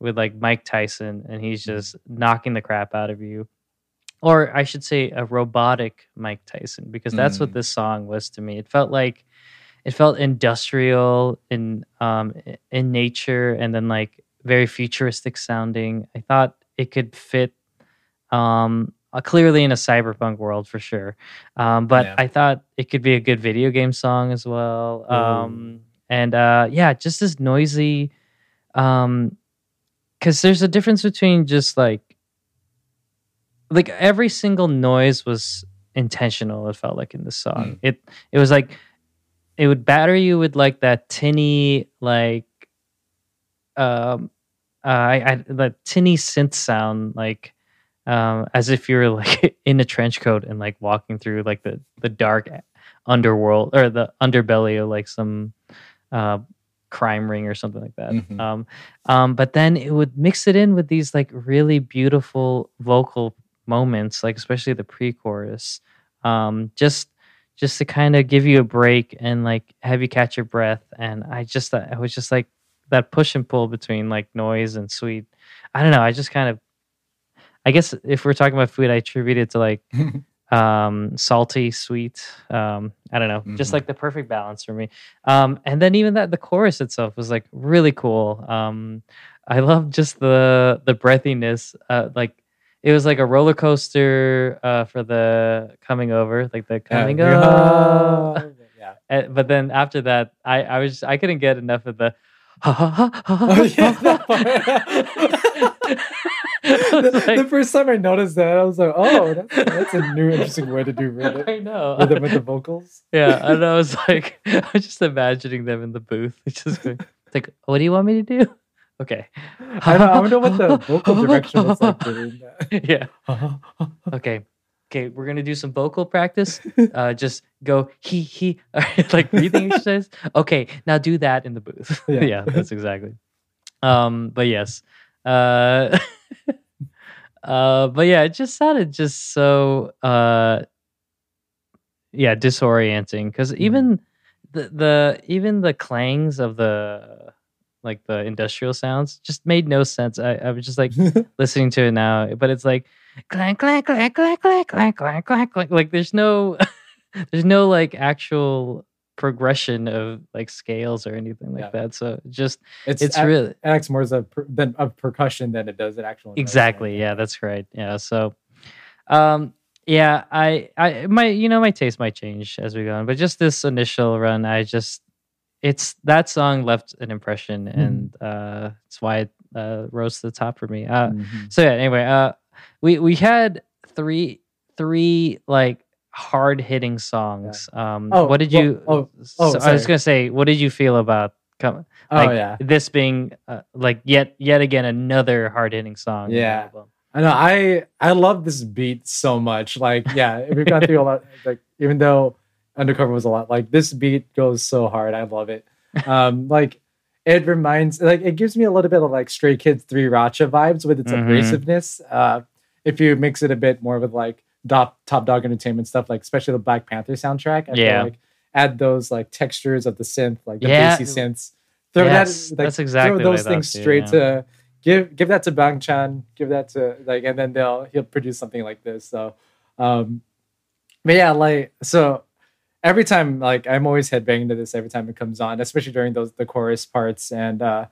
with like Mike Tyson and he's just knocking the crap out of you or I should say a robotic Mike Tyson because that's what Mm. this song was to me. It felt like it felt industrial in um in nature and then like very futuristic sounding. I thought it could fit um uh, clearly in a cyberpunk world for sure. Um but Yeah. i thought it could be a good video game song as well. Um and uh yeah just this noisy um because there's a difference between just like like every single noise was intentional it felt like in the song. It it was like it would batter you with like that tinny like um uh, I, I the tinny synth sound like um as if you were like in a trench coat and like walking through like the the dark underworld or the underbelly of like some uh crime ring or something like that. Mhm. um um but then it would mix it in with these like really beautiful vocal moments like especially the pre-chorus um just just to kind of give you a break and like have you catch your breath. And i just i was just like that push and pull between like noise and sweet. I don't know i just kind of i guess if we're talking about food i attribute it to like um salty sweet um i don't know just Mhm. like the perfect balance for me. Um and then even that the chorus itself was like really cool. Um i love just the the breathiness uh like it was like a roller coaster uh for the coming over like the coming yeah. over yeah. and, but then after that i i was i couldn't get enough of the Oh, yeah, the, Like- the first time I noticed that, I was like, "Oh, that's, that's a new, interesting way to do with I know. with the, with the vocals." yeah, and I was like, I was just imagining them in the booth, just going, it's like, what do you want me to do? Okay, I don't, I wonder what the vocal direction was like during that. yeah, okay, okay, we're gonna do some vocal practice. Uh, just go he he, like breathing exercise. Okay, now do that in the booth. Yeah. yeah, that's exactly. Um, but yes, uh, uh, but yeah, it just sounded just so uh, yeah, disorienting because even the the even the clangs of the like the industrial sounds just made no sense. I, I was just like listening to it now, but it's like clank clank clank clank clank clank clank clank clank. Like there's no there's no like actual progression of like scales or anything like Yeah. that. So just it's it's ac- really acts more as a per, than of percussion than it does an actual. exactly yeah that's right yeah so um yeah i i my you know my taste might change as we go on but just this initial run i just it's that song left an impression Mm-hmm. and uh it's why uh, rose to the top for me. Uh, Mhm. so yeah, anyway, uh, we we had three three like hard hitting songs. Um, Oh, what did you? oh, s- oh, so I was gonna say, what did you feel about come, Oh yeah. this being uh, like yet yet again another hard hitting song? Yeah. I know. I I love this beat so much. Like, yeah, we've gone through a lot. Like, even though Undercover was a lot, like this beat goes so hard. I love it. Um, like it reminds, like it gives me a little bit of like Stray Kids 3RACHA vibes with its Mhm. abrasiveness. Uh, if you mix it a bit more with like top Top Dawg Entertainment stuff, like especially the Black Panther soundtrack. I feel Yeah. like add those like textures of the synth, like the Yeah. bassy synths. Throw Yes, that, like, that's exactly throw those things too, straight yeah. to give give that to Bang Chan, give that to like, and then they'll he'll produce something like this. So, um, but yeah, like so every time like I'm always headbanging to this every time it comes on, especially during those the chorus parts and uh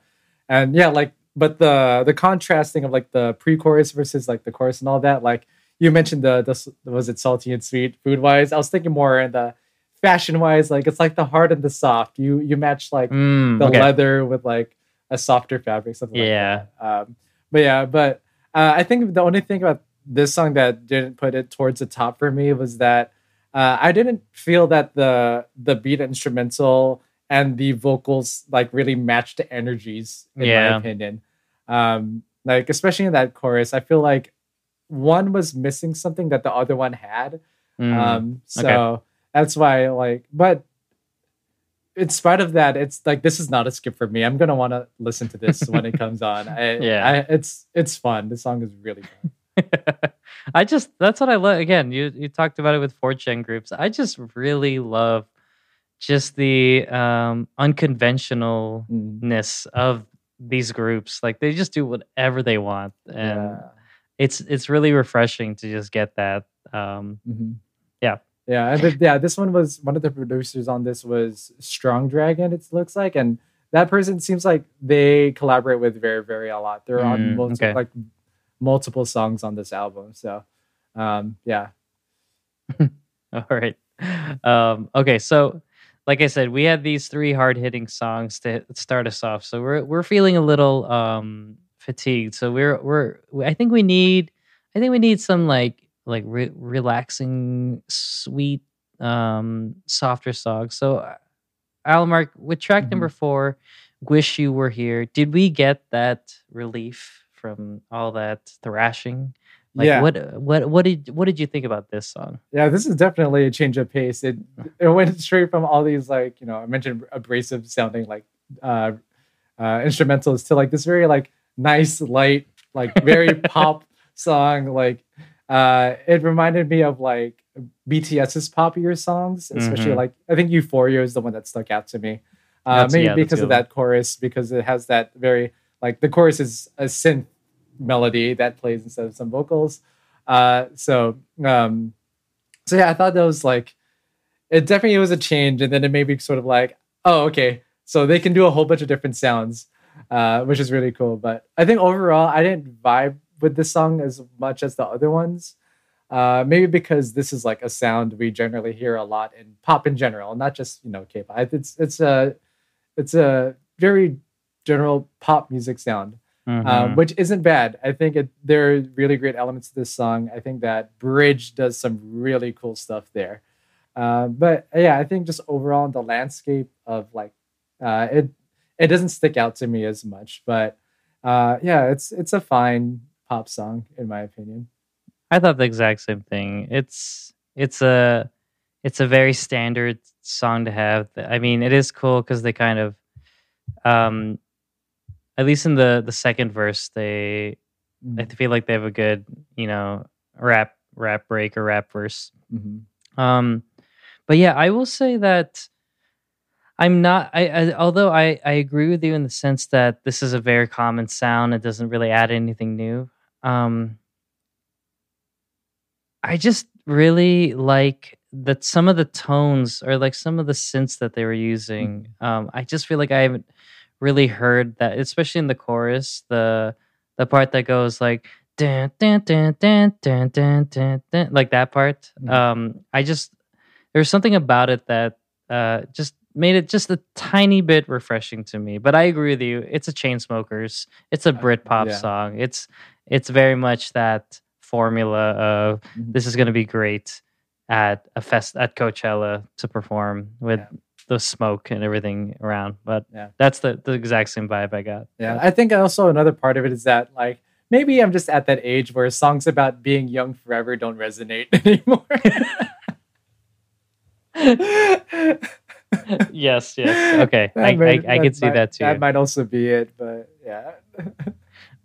and yeah, like but the the contrasting of like the pre-chorus versus like the chorus and all that, like you mentioned the the was it salty and sweet food wise? I was thinking more in the fashion wise, like it's like the hard and the soft. You you match like Mm, the okay. leather with like a softer fabric, something Yeah. like that. Um, but yeah, but uh, I think the only thing about this song that didn't put it towards the top for me was that uh, I didn't feel that the the beat instrumental and the vocals like really matched the energies in Yeah. my opinion. Um, like especially in that chorus, I feel like one was missing something that the other one had. Mm, Um, so okay. that's why, like, but in spite of that, it's like this is not a skip for me. I'm gonna want to listen to this when it comes on. I, Yeah. I, it's it's fun. The song is really fun. I just that's what I love. Again, you you talked about it with four gen groups. I just really love just the um unconventionalness Mm. of these groups. Like they just do whatever they want, and Yeah. it's it's really refreshing to just get that. Um, Mhm. Yeah. Yeah, and the, yeah, this one was one of the producers on this was Strong Dragon. It looks like, and that person seems like they collaborate with Verivery a lot. They're on Mm, multiple, okay. like multiple songs on this album. So, um, yeah, All right. Um, okay, so like I said, we had these three hard hitting songs to start us off. So we're we're feeling a little um fatigued. So we're we're I think we need I think we need some like like re- relaxing, sweet, um, softer songs. So AMark with track Mhm. number four, "Wish You Were Here." Did we get that relief from all that thrashing? Like yeah. what what what did what did you think about this song? Yeah, this is definitely a change of pace. It it went straight from all these like you know I mentioned abrasive sounding like uh, uh, instrumentals to like this very like nice light like very pop song. Like uh, it reminded me of like BTS's poppier songs, especially Mhm. like I think Euphoria is the one that stuck out to me. Uh, That's- maybe yeah, because of that chorus because it has that very like the chorus is a synth melody that plays instead of some vocals. Uh, so um, so yeah, I thought that was like it definitely was a change, and then it made me sort of like, oh, okay, so they can do a whole bunch of different sounds, uh, which is really cool. But I think overall, I didn't vibe with this song as much as the other ones. Uh, maybe because this is like a sound we generally hear a lot in pop in general, not just you know K-pop. It's it's a it's a very general pop music sound um, Mhm. which isn't bad. I think it, there are really great elements to this song. I think that Bridge does some really cool stuff there. Uh, but yeah, I think just overall the landscape of like uh, it, it doesn't stick out to me as much. But uh, yeah, it's it's a fine pop song in my opinion. I thought the exact same thing. It's it's a it's a very standard song to have. I mean, it is cool because they kind of, um, at least in the the second verse, they I feel like they have a good you know rap rap break or rap verse. Mhm. Um, but yeah, I will say that I'm not. I, I although I I agree with you in the sense that this is a very common sound. It doesn't really add anything new. Um, I just really like that some of the tones or like some of the synths that they were using. Um, I just feel like I haven't really heard that, especially in the chorus, the the part that goes like dun, dun, dun, dun, dun, dun, dun, dun like that part. Mm-hmm. Um, I just there's something about it that uh, just made it just a tiny bit refreshing to me. But I agree with you. It's a Chainsmokers. It's a uh, Britpop uh, yeah. song. It's it's very much that formula of mm-hmm. this is going to be great at a fest at Coachella to perform with yeah the smoke and everything around. But Yeah. that's the, the exact same vibe I got. Yeah, I think also another part of it is that like maybe I'm just at that age where songs about being young forever don't resonate anymore. yes, yes. Okay. That I, I, might- I can see might- that too. That might also be it, but yeah.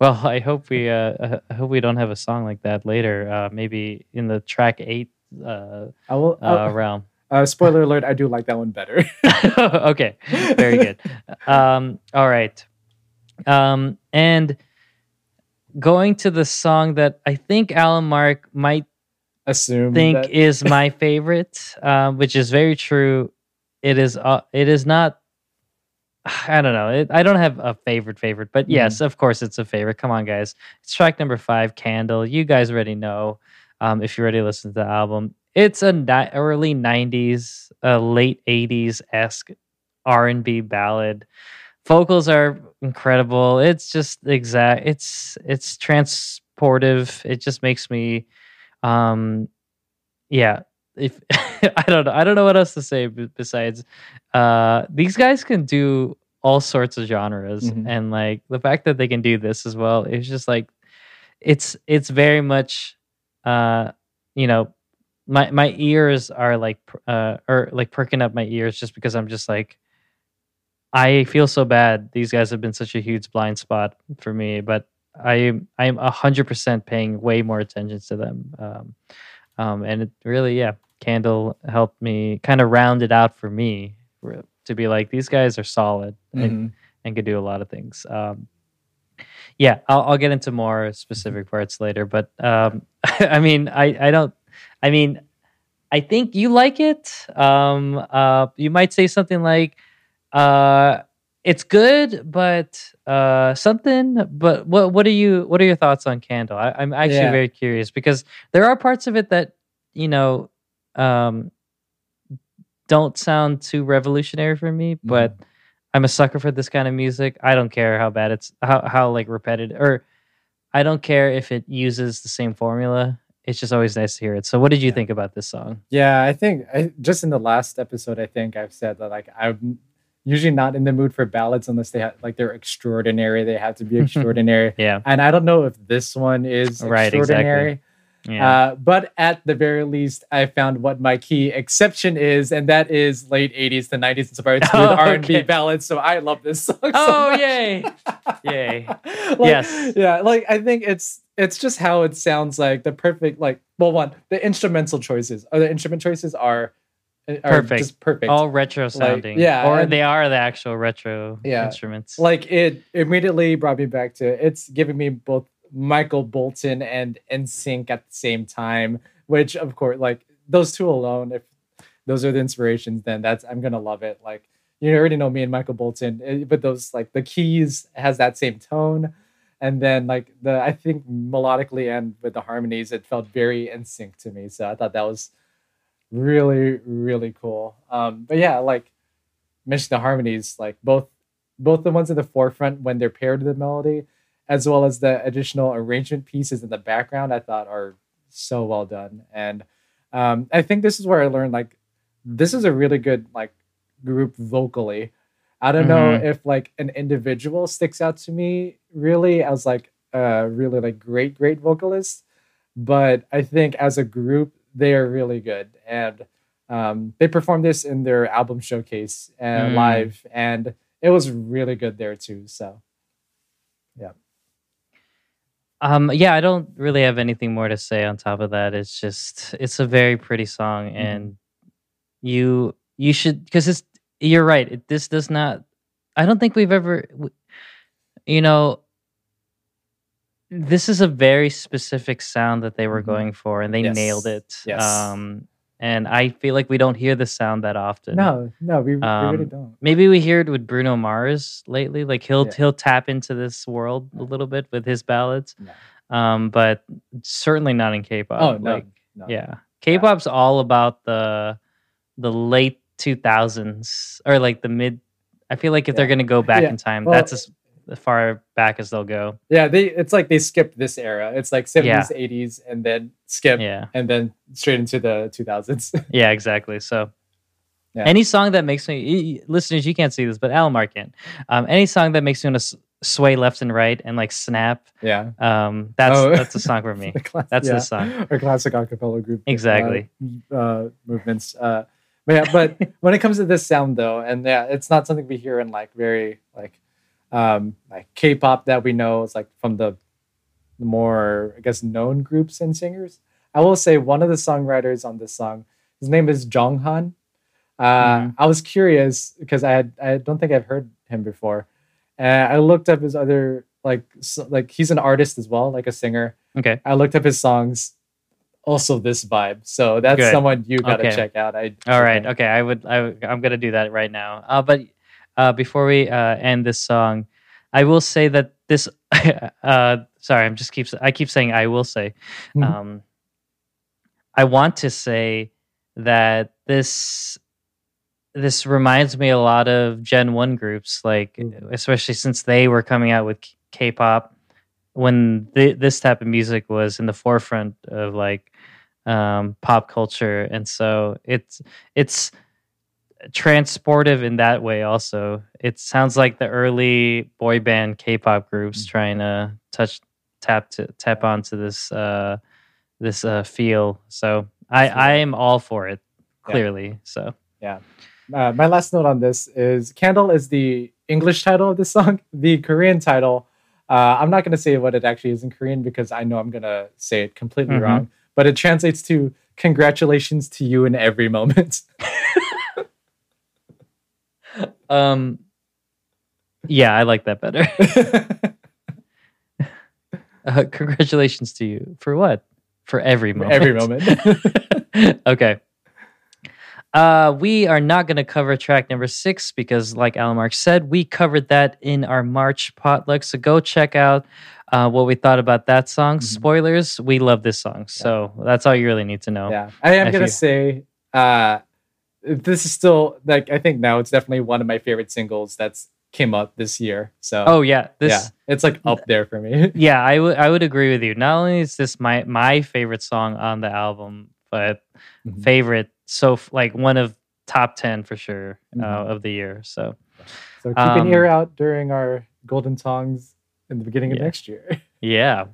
Well, I hope we uh, I hope we don't have a song like that later. Uh, maybe in the track eight uh, I will. uh, Uh, realm. Uh, spoiler alert: I do like that one better. okay, very good. Um, all right, um, and going to the song that I think Allen Mark might Assume think that- is my favorite, um, which is very true. It is. Uh, it is not. I don't know. It, I don't have a favorite favorite, but yes, of course, it's a favorite. Come on, guys. It's track number five, "Candle." You guys already know. Um, if you already listened to the album, it's a ni- early '90s, uh, late '80s esque R and B ballad. Vocals are incredible. It's just exact. It's it's transportive. It just makes me um yeah if i don't know i don't know what else to say besides uh these guys can do all sorts of genres Mhm. and like the fact that they can do this as well is just like it's it's very much uh you know my my ears are like uh or like perking up my ears just because i'm just like i feel so bad these guys have been such a huge blind spot for me but I I am a hundred percent paying way more attention to them, um, um, and it really, yeah, Candle helped me kind of round it out for me to be like these guys are solid and, Mhm. and could do a lot of things. Um, yeah, I'll, I'll get into more specific parts later, but um, I mean, I I don't, I mean, I think you like it. Um, uh, you might say something like, uh, "It's good, but uh, something." But what what are you what are your thoughts on Candle? I, I'm actually Yeah. very curious because there are parts of it that you know um, don't sound too revolutionary for me, but I'm a sucker for this kind of music. I don't care how bad it's how how like repetitive or I don't care if it uses the same formula. It's just always nice to hear it. So, what did you Yeah. think about this song? Yeah, I think I, just in the last episode, I think I've said that like I'm usually not in the mood for ballads unless they have like they're extraordinary. They have to be extraordinary, Yeah, and I don't know if this one is Right, exactly. yeah, Uh, but at the very least, I found what my key exception is, and that is late '80s to '90s inspired smooth Oh, R&B okay. ballads. So I love this song. so Oh, much. yay. Yay. Like, Yes. yeah. Like I think it's it's just how it sounds like the perfect like well one the instrumental choices or the instrument choices are, are Perfect. just perfect. all retro sounding. yeah, or and- they are the actual retro Yeah. instruments. like it immediately brought me back to it's giving me both Michael Bolton and NSYNC at the same time, which of course like those two alone, if those are the inspirations, then that's I'm gonna love it. Like you already know me and Michael Bolton, eh, but those like the keys has that same tone. And then like the I think melodically and with the harmonies, it felt very in sync to me. So I thought that was really, really cool. Um, but yeah, like mentioned the harmonies, like both both the ones in the forefront when they're paired to the melody, as well as the additional arrangement pieces in the background, I thought are so well done. And um, I think this is where I learned like this is a really good like group vocally. I don't know Mhm. if like an individual sticks out to me really as like a really like great great vocalist, but I think as a group they are really good and um, they performed this in their album showcase and Mm. live and it was really good there too. So yeah. Um, yeah, I don't really have anything more to say on top of that. It's just it's a very pretty song, Mhm. and you you should because it's you're right. This does not. I don't think we've ever, you know. This is a very specific sound that they were Mhm. going for, and they Yes. nailed it. Yes. Um, and I feel like we don't hear the sound that often. no, no, we, we really Um, don't. Maybe we hear it with Bruno Mars lately. Like he'll Yeah. he'll tap into this world a little bit with his ballads No. um, but certainly not in K-pop. Oh no, Like, no. yeah, K-pop's all about the the late 2000s or like the mid. I feel like if they're going to go back Yeah. in time, Well- that's as far back as they'll go. Yeah, they it's like they skipped this era. It's like 70s, 80s, and then skip Yeah. and then straight into the 2000s. Yeah, exactly. So, Yeah. any song that makes me, listeners, you can't see this, but Alamar can. Um, any song that makes me want to s- sway left and right and like snap, yeah. um, that's Oh. that's a song for me. The class- That's the song. Our classic acapella group. uh, Exactly. Uh, movements. Uh, but yeah, but when it comes to this sound though, and yeah, it's not something we hear in like very like um like K-pop that we know. It's like from the the more I guess known groups and singers. I will say one of the songwriters on this song, his name is Jong Han. Uh, Mhm. I was curious because I had I don't think I've heard him before, and I looked up his other like so, like he's an artist as well, like a singer. Okay. I looked up his songs. Also, this vibe. So that's Good. someone you gotta Okay. check out. I All right. Okay. I would. I, I'm gonna do that right now. Uh, but uh, before we uh, end this song, I will say that this. uh, sorry, I'm just keeps. I keep saying I will say. Mhm. Um, I want to say that this this reminds me a lot of Gen One groups, like Mhm. especially since they were coming out with K- K-pop when th- this type of music was in the forefront of like um, pop culture, and so it's it's transportive in that way. Also, it sounds like the early boy band K-pop groups Mhm. trying to touch tap to tap onto this uh, this uh, feel. So I I am all for it. Yeah. Clearly, so Uh, my last note on this is "Candle" is the English title of this song. The Korean title, uh, I'm not going to say what it actually is in Korean because I know I'm going to say it completely Mhm. wrong. But it translates to "Congratulations to you in every moment." um, yeah, I like that better. Uh, congratulations to you for what? For every moment. every moment. okay. Uh, we are not going to cover track number six because, like Allen Mark said, we covered that in our March potluck. So go check out uh, what we thought about that song. Mhm. Spoilers: We love this song, so that's all you really need to know. yeah, I am going you- to say uh, this is still like I think now it's definitely one of my favorite singles that's came up this year. So Oh yeah, this. yeah, it's like up there for me. Yeah, I would I would agree with you. Not only is this my my favorite song on the album, but Mhm. favorite so like one of top 10 for sure uh, Mhm. of the year. So So keep an Um, ear out during our golden songs in the beginning of next year. Yeah.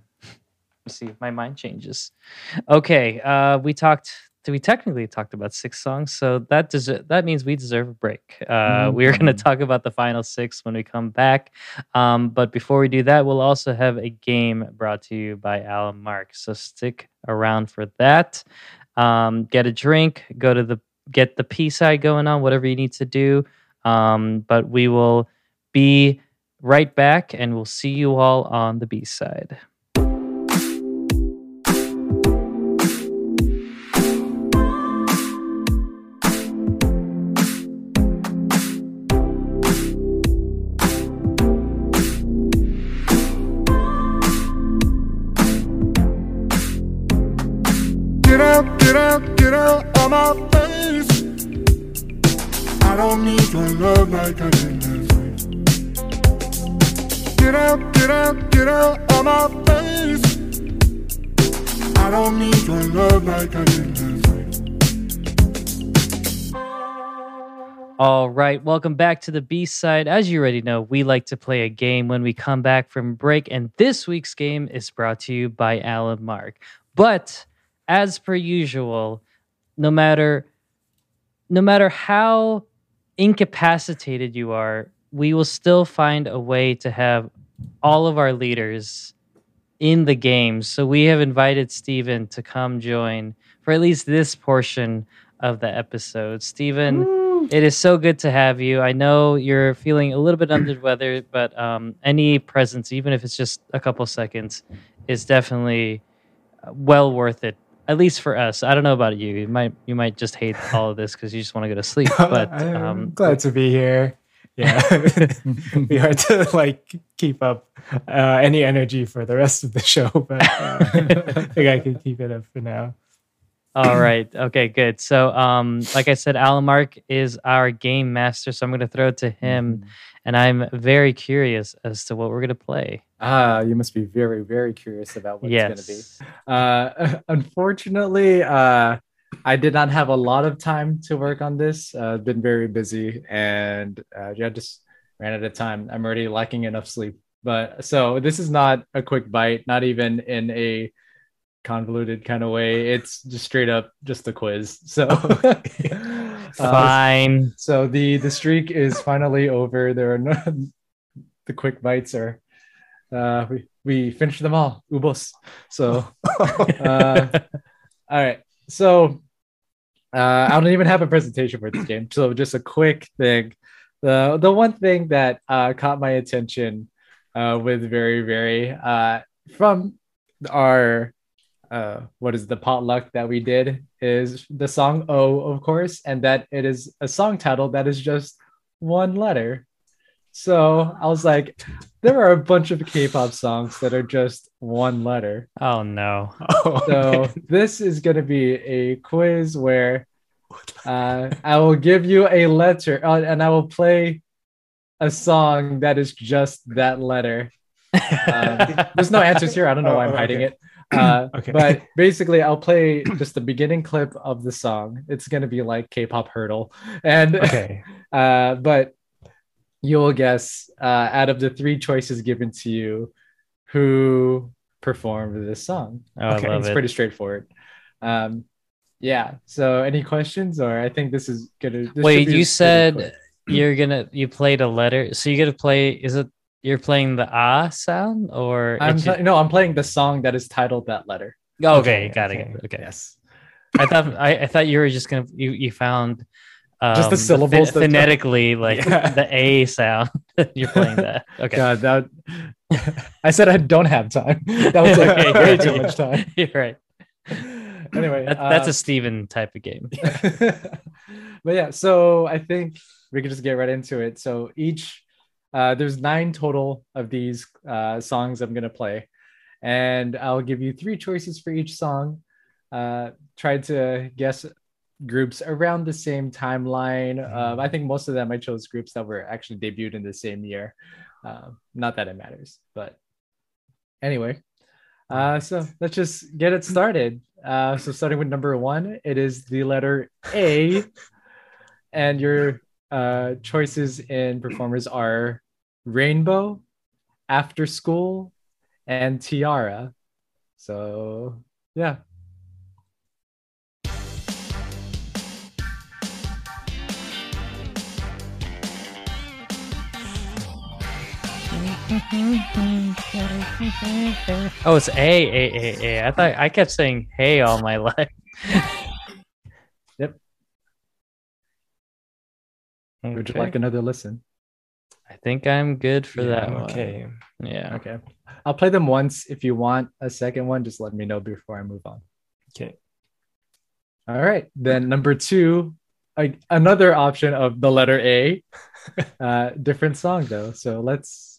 Let's see, if my mind changes. Okay, uh, we talked. We technically talked about six songs, so that deser- that means we deserve a break. Uh, We are going to Mhm. talk about the final six when we come back. Um, but before we do that, we'll also have a game brought to you by Allen Mark. So stick around for that. Um, get a drink. Go to the get the P side going on. Whatever you need to do. Um, but we will be right back, and we'll see you all on the B side. Love like. Get out, get out, get out of my face. I don't need your love like. All right, welcome back to the B side. As you already know, we like to play a game when we come back from break, and this week's game is brought to you by Allen Mark. But as per usual, no matter no matter how incapacitated you are, we will still find a way to have all of our leaders in the game. So we have invited Stephen to come join for at least this portion of the episode. Stephen, it is so good to have you. I know you're feeling a little bit under the weather, but um, any presence, even if it's just a couple seconds, is definitely uh, well worth it. At least for us. I don't know about you. You might you might just hate all of this because you just want to go to sleep. But I'm um, glad to be here. Yeah, be hard to like keep up uh, any energy for the rest of the show, but uh, I think I can keep it up for now. All right. Okay, good. So, um, like I said, Allen Mark is our game master, so I'm going to throw it to him, Mhm. and I'm very curious as to what we're going to play. Ah, you must be very, very curious about what yes. it's going to be. Uh, unfortunately, uh, I did not have a lot of time to work on this. Uh, been very busy, and uh, yeah, just ran out of time. I'm already lacking enough sleep. But so this is not a quick bite, not even in a convoluted kind of way. It's just straight up just a quiz. So, uh, Fine. so the the streak is finally over. There are no the quick bites are uh we we finished them all. Ubos. So uh all right. So uh I don't even have a presentation for this game. So just a quick thing. The the one thing that uh caught my attention uh with Verivery uh from our uh what is the potluck that we did is the song O of course and that it is a song title that is just one letter. So I was like there are a bunch of K-pop songs that are just one letter. oh no. Oh, So man. this is going to be a quiz where uh, I will give you a letter uh, and I will play a song that is just that letter. Um, there's no answers here. I don't know why I'm Oh, hiding it. Uh, Okay. But basically, I'll play just the beginning clip of the song. It's going to be like K-pop hurdle, and okay. uh, but you'll guess uh, out of the three choices given to you, who performed this song. Oh, Okay, it's it. pretty straightforward. Um, yeah. So, any questions, or I think this is gonna. this Wait, you said quick. you're gonna you played a letter, so you're gonna play. Is it you're playing the ah sound or I'm no, I'm playing the song that is titled that letter. Okay, got okay, it. got it, Okay, Yes. I thought I, I thought you were just gonna you you found um, Just the syllables that- phonetically like Yeah. the a sound. you're playing that. Okay, God, that. I said I don't have time. That was like Okay, way too much time. you're right. Anyway, That, that's uh, a Stephen type of game. but yeah, so I think we can just get right into it. So each, uh, there's nine total of these uh, songs I'm gonna play, and I'll give you three choices for each song. Uh, try to guess groups around the same timeline. Um, I think most of them I chose groups that were actually debuted in the same year. Um, not that it matters, but anyway. Uh, so let's just get it started. Uh, so starting with number one, it is the letter A, and your uh, choices in performers are Rainbow, After School, and T-ara. So yeah. Oh, it's a a a a. I thought I kept saying hey all my life. Yep. Would you like another listen? I think I'm good for Yeah, that I'm one. okay. Yeah. Okay. I'll play them once. If you want a second one, just let me know before I move on. Okay. All right. Then number two, like another option of the letter A. uh, different song though. So let's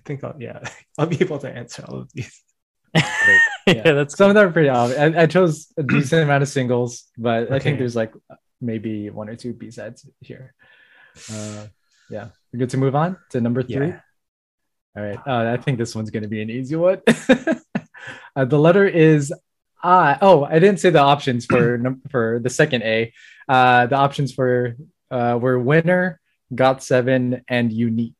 I think I'll yeah, I'll be able to answer all of these. yeah, that's Some of them are pretty obvious. I, I chose a decent amount of singles, but I think there's like maybe one or two B sides here. Uh, yeah, we're good to move on to number three. Yeah. All right. Uh, I think this one's going to be an easy one. uh, the letter is I. Oh, I didn't say the options for num- for the second A. Uh, the options for uh, were winner, GOT7, and UNIQ.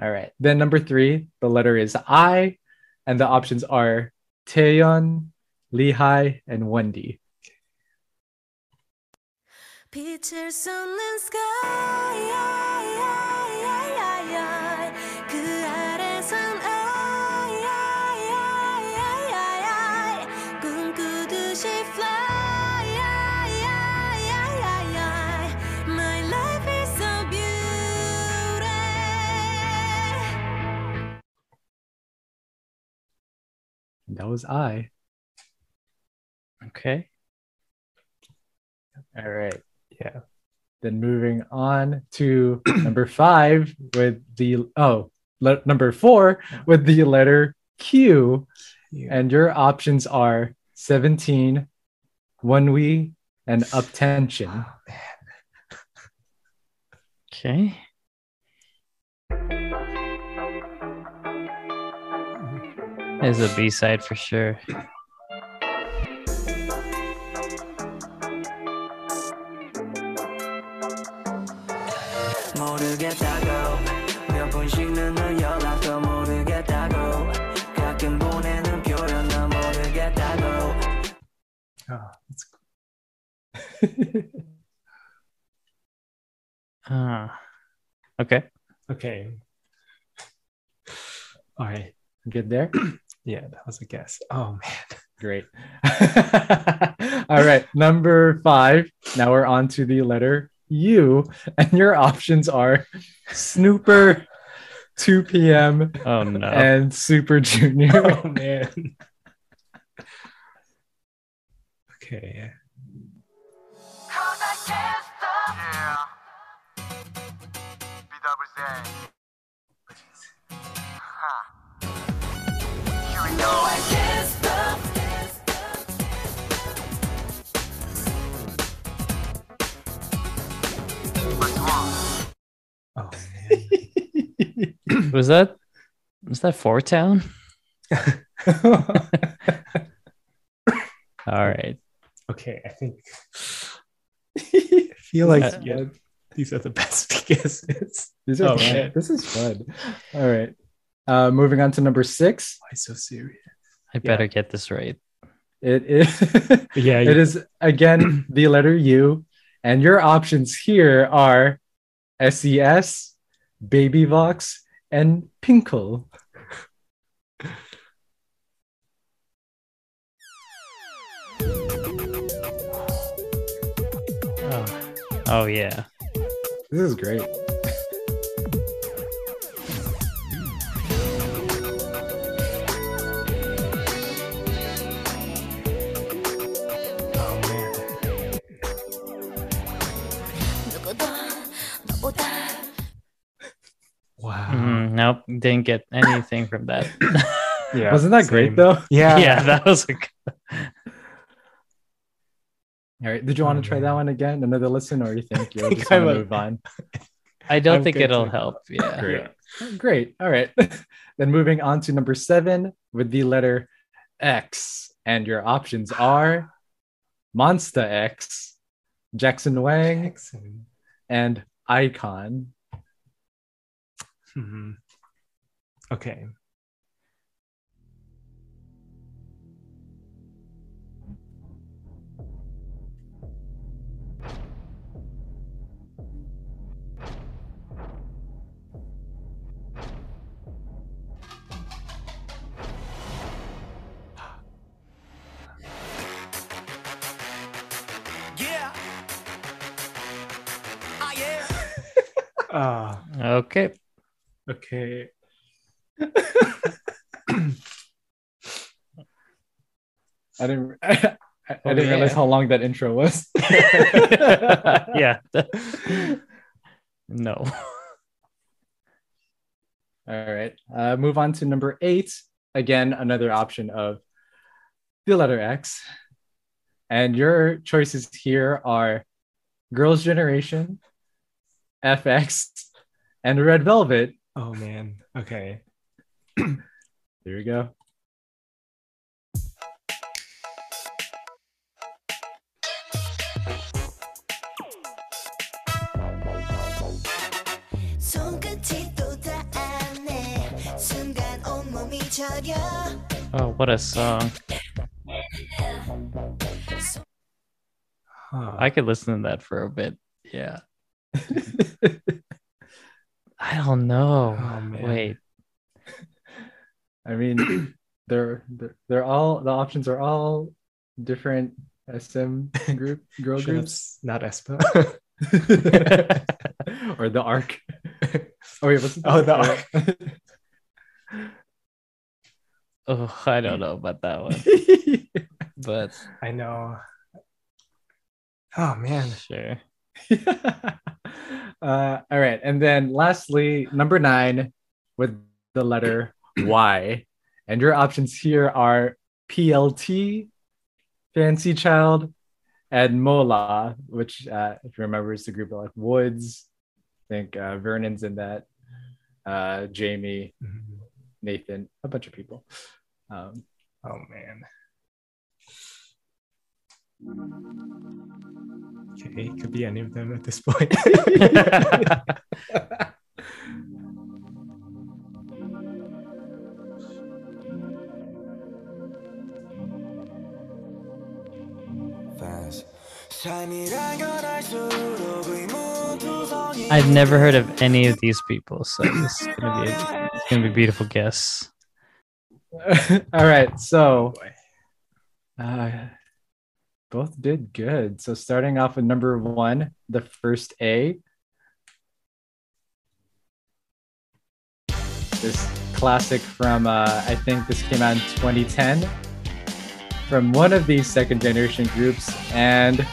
All right. Then number three, the letter is I, and the options are Taeyeon, Lee Hi, and Wendy. sky. That was I. Okay. All right. Yeah. Then moving on to number five with the oh le- number four with the letter Q, and your options are 17, ONEWE, and up tension. Oh, okay. There's a B side for sure. 모르겠다고 몇 번씩은 널 연락도 모르겠다고 가끔 보내는 표현 너 모르겠다고 Oh, that's Ah. okay. okay. All right. Good there. Yeah, that was a guess. Oh man. Great. All right, number five. Now we're on to the letter U, and your options are Snuper, 2 p.m., Oh no. and Super Junior. Oh man. okay. Oh man. was that was that Four Town? All right. Okay, I think I feel like Uh, yeah, these are the best guesses. These are Oh, fun. man. This is fun. All right. Uh, moving on to number six. Why so serious? I better get this right. It is. Yeah, it is again the letter U, and your options here are SES, Baby Vox, and Fin.K.L. Oh, oh yeah. This is great. Didn't get anything from that. Yeah. Wasn't that great though? Yeah. yeah, that was a Good... All right. Did you want Oh, to try that one again? Another listen, or you think you'll think just want I to move on? I don't I'm think it'll to- help. Yeah. Great. Great. All right. then moving on to number seven with the letter X. And your options are Monsta X, Jackson Wang, Excellent. and iKON. hmm Okay. Yeah Ah yeah Ah, Okay. okay. I didn't. I, I Oh, didn't realize how long that intro was. yeah. no. All right. Uh, move on to number eight. Again, another option of the letter X. And your choices here are Girls' Generation, f(x), and Red Velvet. Oh man. Okay there you go. Oh, what a song. Huh. I could listen to that for a bit. Yeah. I don't know. Oh, Wait. I mean, they're, they're they're all the options are all different SM group girl Should groups s- not aespa. or the arc. Oh wait, what's Oh, the arc. Oh, I don't know about that one, but I know. Oh man. sure. uh, all right, and then lastly, number nine with the letter Y, and your options here are PLT, Fancy Child, and Mola, which, uh, if you remember, is the group of like Woodz. I think uh, Vernon's in that. Uh, Jamie, Nathan, a bunch of people. Um, Oh man. Okay, it could be any of them at this point. I've never heard of any of these people, so this is gonna be a, it's gonna be a beautiful guess. all right, so uh, both did good. So starting off with number one, the first A. This classic from uh, I think this came out in 2010 from one of these second generation groups, and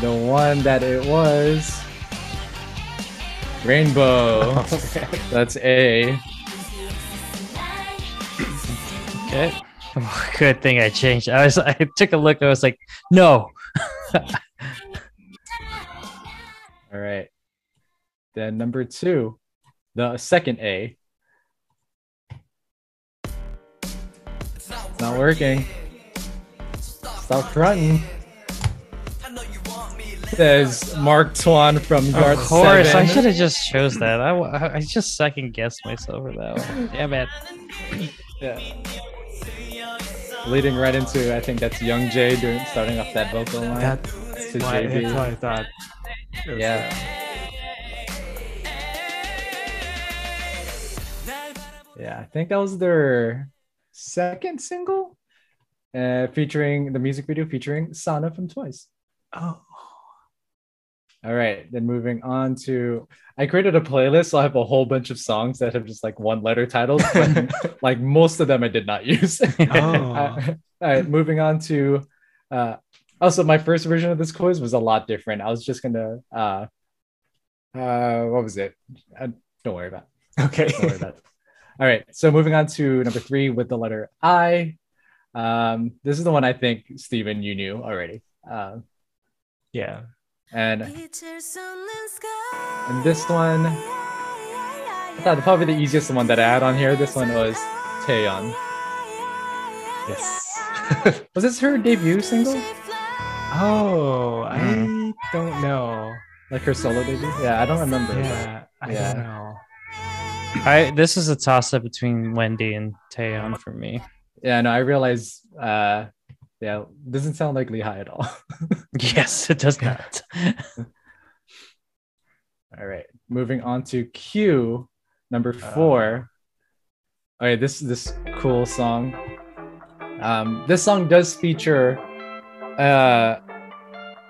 the one that it was Rainbow. That's A. Okay. Good thing I changed. I was I took a look. I was like, no. All right. Then number two, the second A. It's not working. Stop fronting. I know you want me let's Says Mark Tuan from Yard Of course, I should have just chose that. I, wa- I just second guessed myself for that one. Damn it. Yeah. Leading right into, I think that's Youngjae doing starting off that vocal line. That's to why, JB. that's why I thought. it was Yeah. Yeah, I think that was their second single, uh, featuring the music video featuring Sana from Twice. Oh. All right, then moving on to I created a playlist, so I have a whole bunch of songs that have just like one letter titles, but like most of them I did not use. Oh. All right, moving on to uh also my first version of this quiz was a lot different. I was just gonna uh uh what was it? Uh, don't worry about it. Okay. Don't worry about it. All right, so moving on to number three with the letter I. Um, this is the one I think Stephen you knew already. Uh, yeah, and and this one, I thought probably the easiest one that I had on here. This one was Taeyeon. Yes. was this her debut single? Oh, mm. I hmm. don't know. Like her solo debut? Yeah, I don't remember. Yeah, I yeah. don't know. I this is a toss up between Wendy and Taeyeon for me. Yeah, no, I realize. uh yeah, doesn't sound like Lee Hi at all. Yes, it does not. all right. Moving on to Q number four. All right, this this cool song. Um, this song does feature uh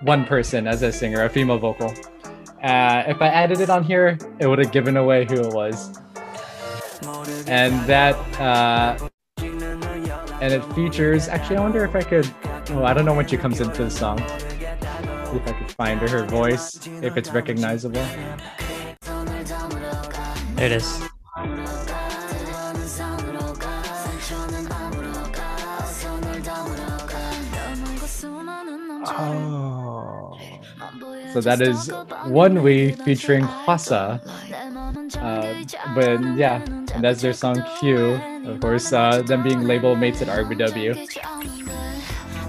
one person as a singer, a female vocal. Uh, if I added it on here, it would have given away who it was. And that uh, and it features actually I wonder if I could oh I don't know when she comes into the song. See if I could find her, her voice, if it's recognizable. There it is. Oh. So that is ONEWE featuring Hwasa. Uh, but yeah, and that's their song Q. Of course, uh, them being label mates at RBW.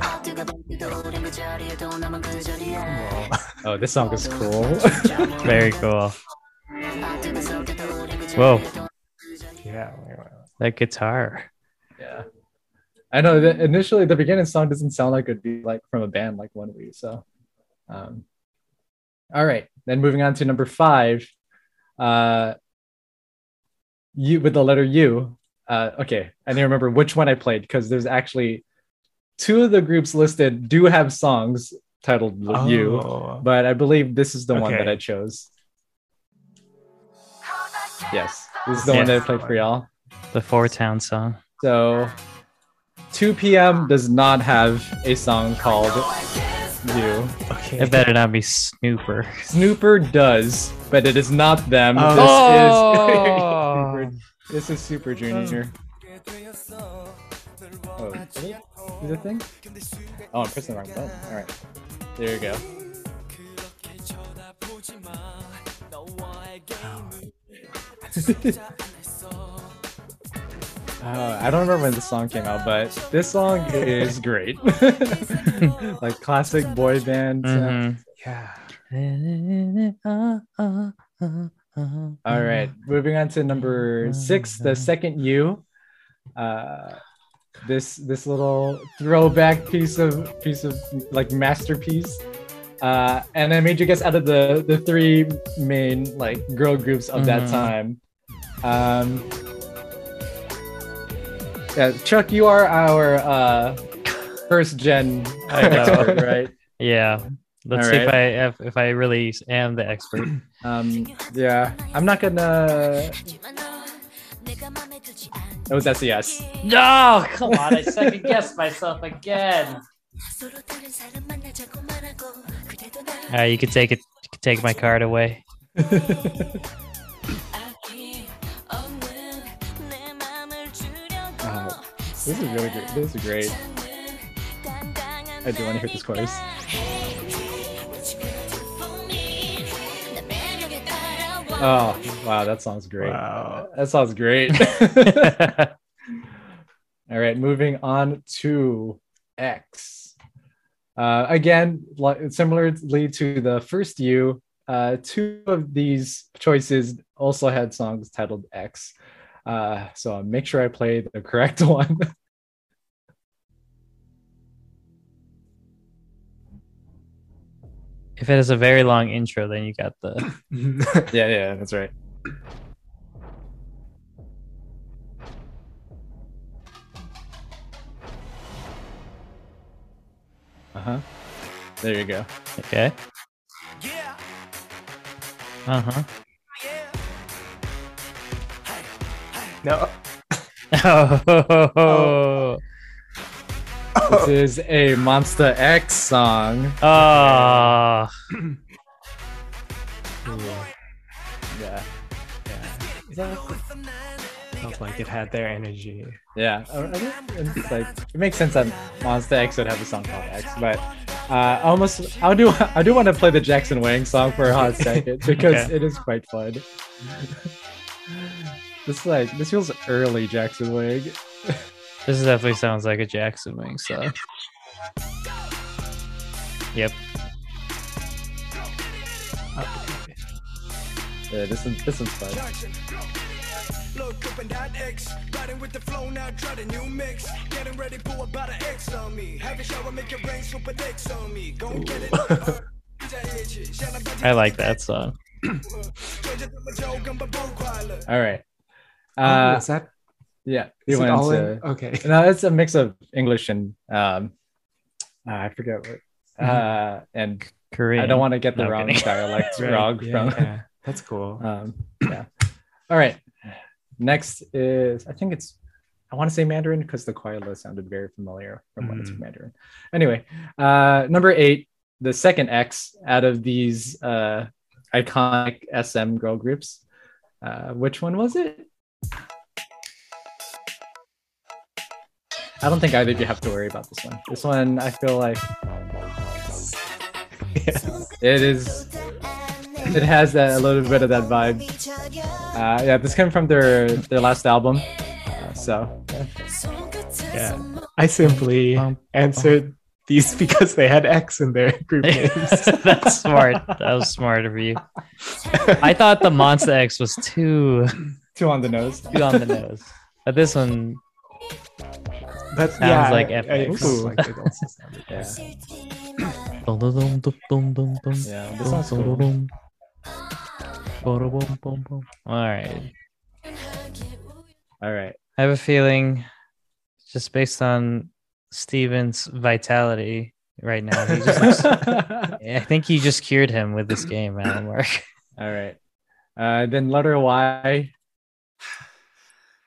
Oh, this song is cool. Very cool. Whoa, Yeah. that guitar. yeah. I know that initially the beginning song doesn't sound like it'd be like from a band like ONEWE. So, um, all right. Then moving on to number five, uh, you with the letter U. Uh, okay, I didn't remember which one I played because there's actually two of the groups listed do have songs titled U, Oh. but I believe this is the one that I chose. Yes, this is the one that I played for y'all. The Four Town song. So 2 p.m. does not have a song called You. Okay. It better not be Snuper. Snuper does, but it is not them. Oh. This is oh. this is Super Junior. Oh, is it is it a thing? Oh, I'm pressing the wrong button. All right, there you go. Oh. Uh, I don't remember when this song came out, but this song is great. like classic boy band. sound. Mhm. Yeah. All right, moving on to number six, the second U. Uh, this this little throwback piece of piece of like masterpiece. Uh, and I made you guess out of the the three main like girl groups of that Mhm. time. Um, yeah, Chuck, you are our uh, first gen I know. expert, right? Yeah. Let's All see if. I if, if I really am the expert. Um, yeah, I'm not gonna. It was SES. No, come on! I second guessed myself again. All right, you can take it. You can take my card away. this is really great. This is great. I do want to hear this chorus. Oh, wow, that sounds great. Wow. That sounds great. All right, moving on to X. Uh, again, similarly to the first U, uh, two of these choices also had songs titled X. Uh, so I'll make sure I play the correct one. if it has a very long intro, then you got the. yeah, yeah, that's right. Uh huh. There you go. Okay. Yeah, Uh huh. No. Oh. This is a Monsta X song. Oh. Yeah. Yeah. Felt like it had their energy. Yeah. I think It's like it makes sense that Monsta X would have a song called X, but uh, almost I do I do want to play the Jackson Wang song for a hot second because Okay. it is quite fun. This like this feels early Jackson Wang. This definitely sounds like a Jackson Wang song. Yep. Yeah, this one this one's fun. Look up and that X, riding with the flow now, try the new mix. Getting ready, pull about an X on me. Have a shower, make it rain, super dicks on me. Go and get it. I like that song. All right. Uh, Uh, is that yeah. is we went all to- in? Okay. No, it's a mix of English and um, uh, I forget what. Mm-hmm. Uh, and Korean. I don't want to get the No, wrong kidding. dialect Right, wrong yeah, from. yeah. That's cool. Um, yeah. All right. Next is I think it's I want to say Mandarin because the Koala sounded very familiar from when it's Mm. Mandarin. Anyway, uh, number eight, the second X out of these uh, iconic SM girl groups. Uh, which one was it? I don't think either of you have to worry about this one. This one, I feel like it is. It has that a little bit of that vibe. Uh, yeah, this came from their their last album. Uh, so Yeah. I simply answered these because they had X in their group names. That's smart. That was smart of you. I thought the Monsta X was too two on the nose. too on the nose, but this one But Sounds yeah, like f(x). All right. All right. I have a feeling, just based on Stephen's vitality right now, he just looks, I think you just cured him with this game, Allen Mark. All right. Uh, then letter Y.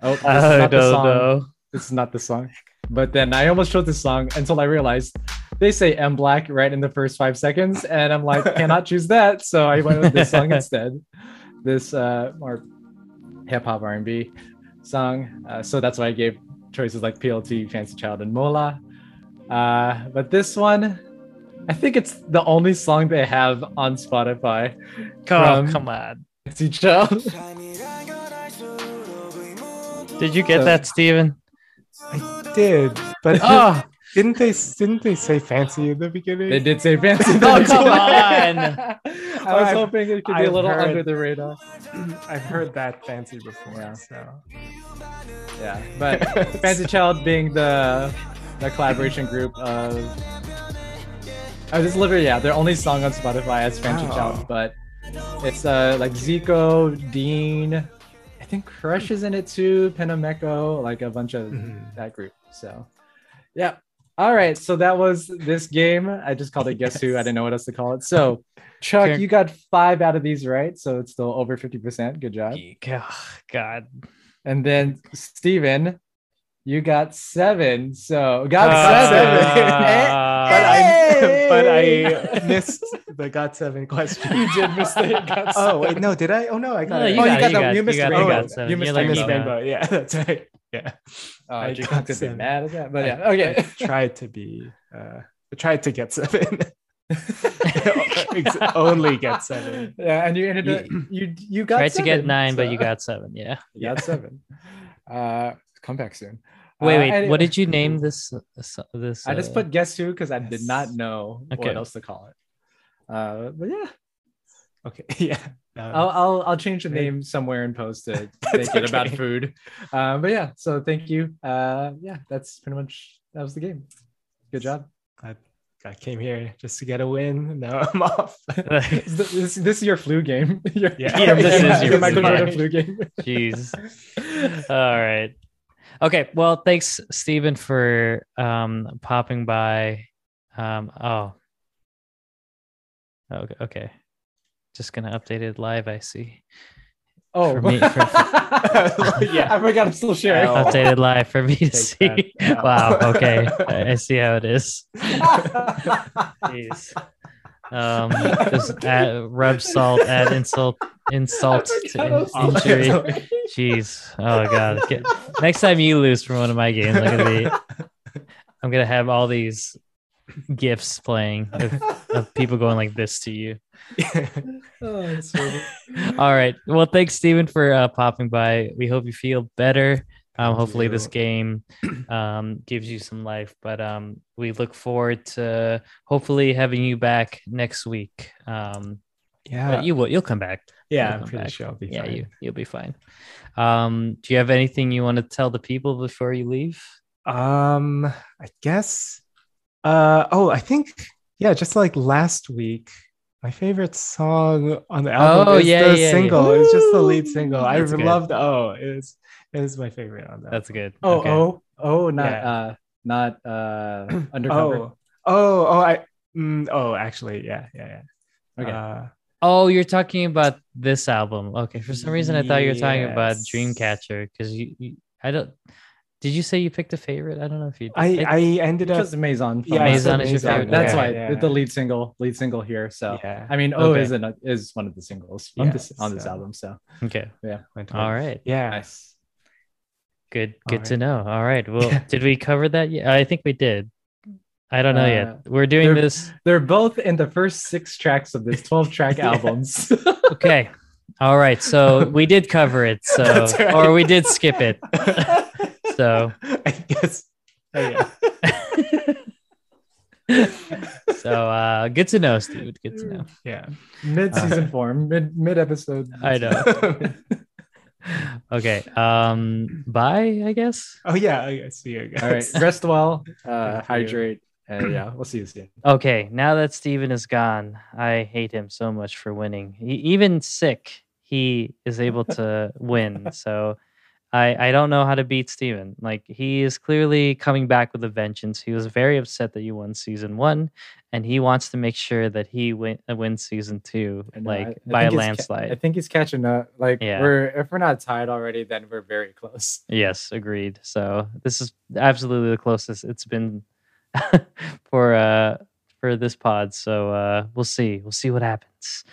Oh, this is I not the don't song. know. This is not the song. but then I almost chose this song until I realized they say M Black right in the first five seconds, and I'm like, cannot choose that, so I went with this song instead. This uh, more hip hop R&B song, uh, so that's why I gave choices like PLT, Fancy Child, and Mola. Uh, but this one, I think it's the only song they have on Spotify. Oh, From- come on. Fancy Child. Did you get that, Stephen? I did, but Oh, didn't they didn't they say fancy in the beginning? They did say fancy. Oh, come on. I was I've- hoping it could be a I've little heard- under the radar. I've heard that fancy before. Yeah. So Yeah, but Fancy Child being the the collaboration group of. Oh, this is literally yeah, their only song on Spotify is Fancy Wow. Child, but it's uh like Zico, Dean, I think Crush is in it too, Penomeco, like a bunch of Mhm. that group. So, yeah. All right, so that was this game. I just called it Guess Who. I didn't know what else to call it. So, Chuck, you got five out of these right, so it's still over fifty percent. Good job. God. And then Stephen, you got seven. So got Uh, seven. but I but I missed the got seven question. you did miss the got Oh wait, no, did I? Oh no, I got No, it. you Oh, got, you got you the- got, you you missed got, the you rainbow. got seven. You missed the like I missed me rainbow. rainbow. Yeah, that's right. Yeah. Oh, I Jake got could be seven. mad at that, but yeah, I okay. tried to be. Uh, I tried to get seven. Ex- Only get seven. yeah, and you ended up you you got Tried to get seven, nine, but you got seven. Yeah. you got seven. Uh, come back soon. Wait, Uh, wait. anyway, What did you name this? This. this I just uh, put guess who because I did not know Okay. what else to call it. Uh, but yeah, Okay. Yeah. Um, I'll I'll, I'll change the name somewhere in post to make it about food. Uh, but yeah, so thank you. Uh, yeah, that's pretty much that was the game. Good job. I, I came here just to get a win. Now I'm off. this, this, this is your flu game. Your- Yeah. Yeah, this is your Michael flu game. flu game. Jeez. All right. Okay. Well, thanks, Stephen, for um popping by. Um. Oh. Okay. Okay. Just gonna update it live. I see. Oh, For me- for- yeah, I forgot I'm still sharing. Updated live for me to Take see. that. Wow. Okay. I I see how it is. Jeez. Um. Just add, rub salt. Add insult. Insult to in- injury. Jeez. Oh god. Get, next time you lose from one of my games, I'm gonna be I'm gonna have all these gifs playing of, of people going like this to you. Oh. All right. Well, thanks, Stephen, for uh, popping by. We hope you feel better. Um, hopefully, this game um, gives you some life. But um, we look forward to hopefully having you back next week. Um, yeah. but you will. You'll come back. yeah, You'll I'm pretty back. sure I'll be yeah, fine. you you'll be fine. Um, do you have anything you want to tell the people before you leave? Um, I guess. Uh oh, I think yeah, just like last week, my favorite song on the album Oh, is yeah, the yeah, yeah. single. It's just the lead single. I good. loved. Oh, it's it was my favorite on that. That's good. Oh, Okay. oh, oh, not Yeah. uh, not uh, undercover. Oh, oh, oh, I. Mm, oh, actually, yeah, yeah, yeah. Okay. Uh, Oh, you're talking about this album. Okay. For some reason, I thought you were talking about Yes. Dreamcatcher because you, you. I don't. Did you say you picked a favorite? I don't know if you. Did. I I ended up. Because Maison. Yeah, Maison is your Maison, favorite. That's Okay. why yeah. the lead single, lead single here. So Yeah. I mean, oh, Okay. is an, is one of the singles on Yeah, this on this album. So Okay. yeah. All right. Yeah. nice. Good. Good to know. All right. Well, Yeah. did we cover that yet? I think we did. I don't know Uh, yet. We're doing they're- this. They're both in the first six tracks of this twelve track albums. Okay. All right. So we did cover it. So right. or we did skip it. So I guess. Oh, yeah. so uh good to know, Steve. Good to know. Yeah. mid season form, mid mid episode. I know. Okay. Um bye, I guess. oh yeah. I guess. See you guys. All right, rest well, uh, hydrate, and yeah, we'll see you soon. Okay, now that Stephen is gone, I hate him so much for winning. He, even sick, he is able to win. So I I don't know how to beat Stephen. Like he is clearly coming back with a vengeance. He was very upset that you won season one, and he wants to make sure that he win, uh, wins season two, know, I- like I by a landslide. I think he's catching up. Like Yeah. we're if we're not tied already, then we're very close. Yes, agreed. So this is absolutely the closest it's been for uh for this pod. So uh we'll see. We'll see what happens.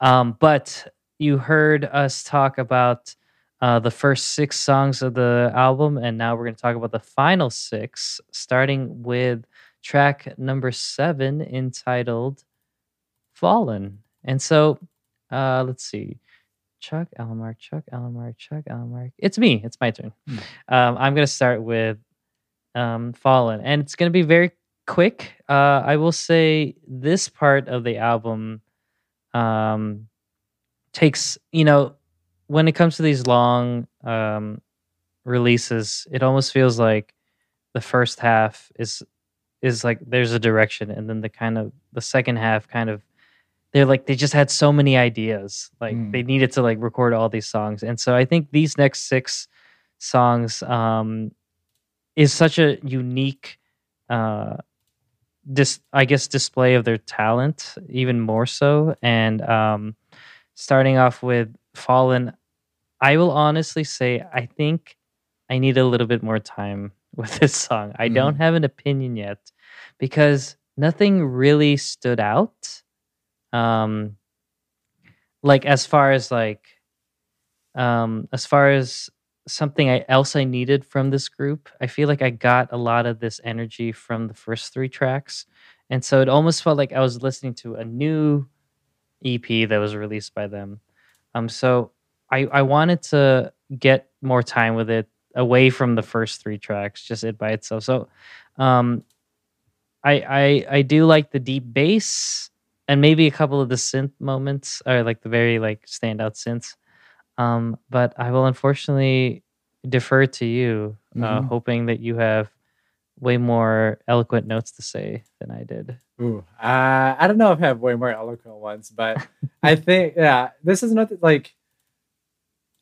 Um but you heard us talk about uh the first six songs of the album and now we're going to talk about the final six starting with track number 7 entitled Fallen. And so uh let's see. Chuck Allen Mark, Chuck Allen Mark, Chuck Allen Mark. It's me. It's my turn. Hmm. Um, I'm gonna start with um, Fallen, and it's gonna be very quick. Uh, I will say this part of the album um, takes, you know, when it comes to these long um, releases, it almost feels like the first half is is like there's a direction, and then the kind of the second half kind of they're like they just had so many ideas. Like Mm. they needed to like record all these songs. And so i think these next six songs um is such a unique uh dis i guess display of their talent even more so. And um starting off with fallen i will honestly say i think i need a little bit more time with this song. I Mhm. don't have an opinion yet because nothing really stood out um like as far as like um as far as something I, else i needed from this group i feel like i got a lot of this energy from the first three tracks. And so it almost felt like i was listening to a new ep that was released by them. Um so i i wanted to get more time with it away from the first three tracks just it by itself so um i i i do like the deep bass and maybe a couple of the synth moments are like the very like standout synths. Um, but I will unfortunately defer to you, uh, Mhm. hoping that you have way more eloquent notes to say than I did. Ooh, uh, I don't know if I have way more eloquent ones, but I think yeah, this is not like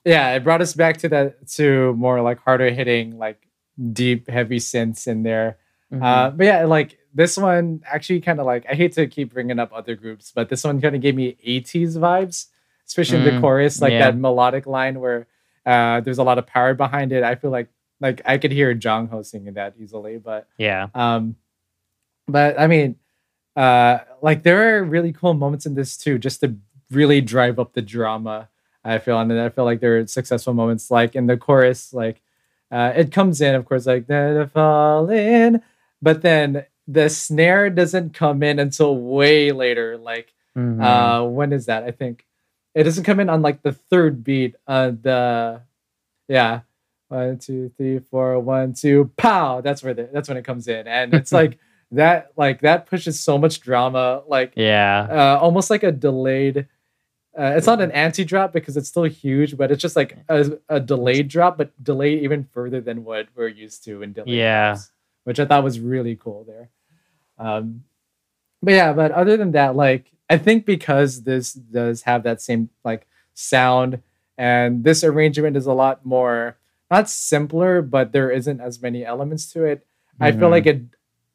yeah, it brought us back to that to more like harder hitting, like deep, heavy synths in there. Mhm. Uh, but yeah, like this one actually kind of like I hate to keep bringing up other groups, but this one kind of gave me 80s vibes, especially in the Mm, chorus, like yeah. that melodic line where uh, there's a lot of power behind it. I feel like like I could hear Jong Ho singing that easily, but yeah, um, but I mean, uh, like there are really cool moments in this too, just to really drive up the drama. I feel, and I feel like there are successful moments, like in the chorus, like uh, it comes in, of course, like "Let it fall in," but then the snare doesn't come in until way later. Like, Mhm. uh, when is that? I think it doesn't come in on like the third beat. Uh, the yeah, one, two, three, four, one, two, pow. That's where the, that's when it comes in, and it's like that. Like that pushes so much drama. Like yeah, uh, almost like a delayed. Uh, it's not an anti drop because it's still huge, but it's just like a, a delayed drop, but delayed even further than what we're used to in delayed Yeah. drops, which I thought was really cool there. Um, but yeah, but other than that, like I think because this does have that same like sound, and this arrangement is a lot more not simpler, but there isn't as many elements to it. I feel Mhm. like it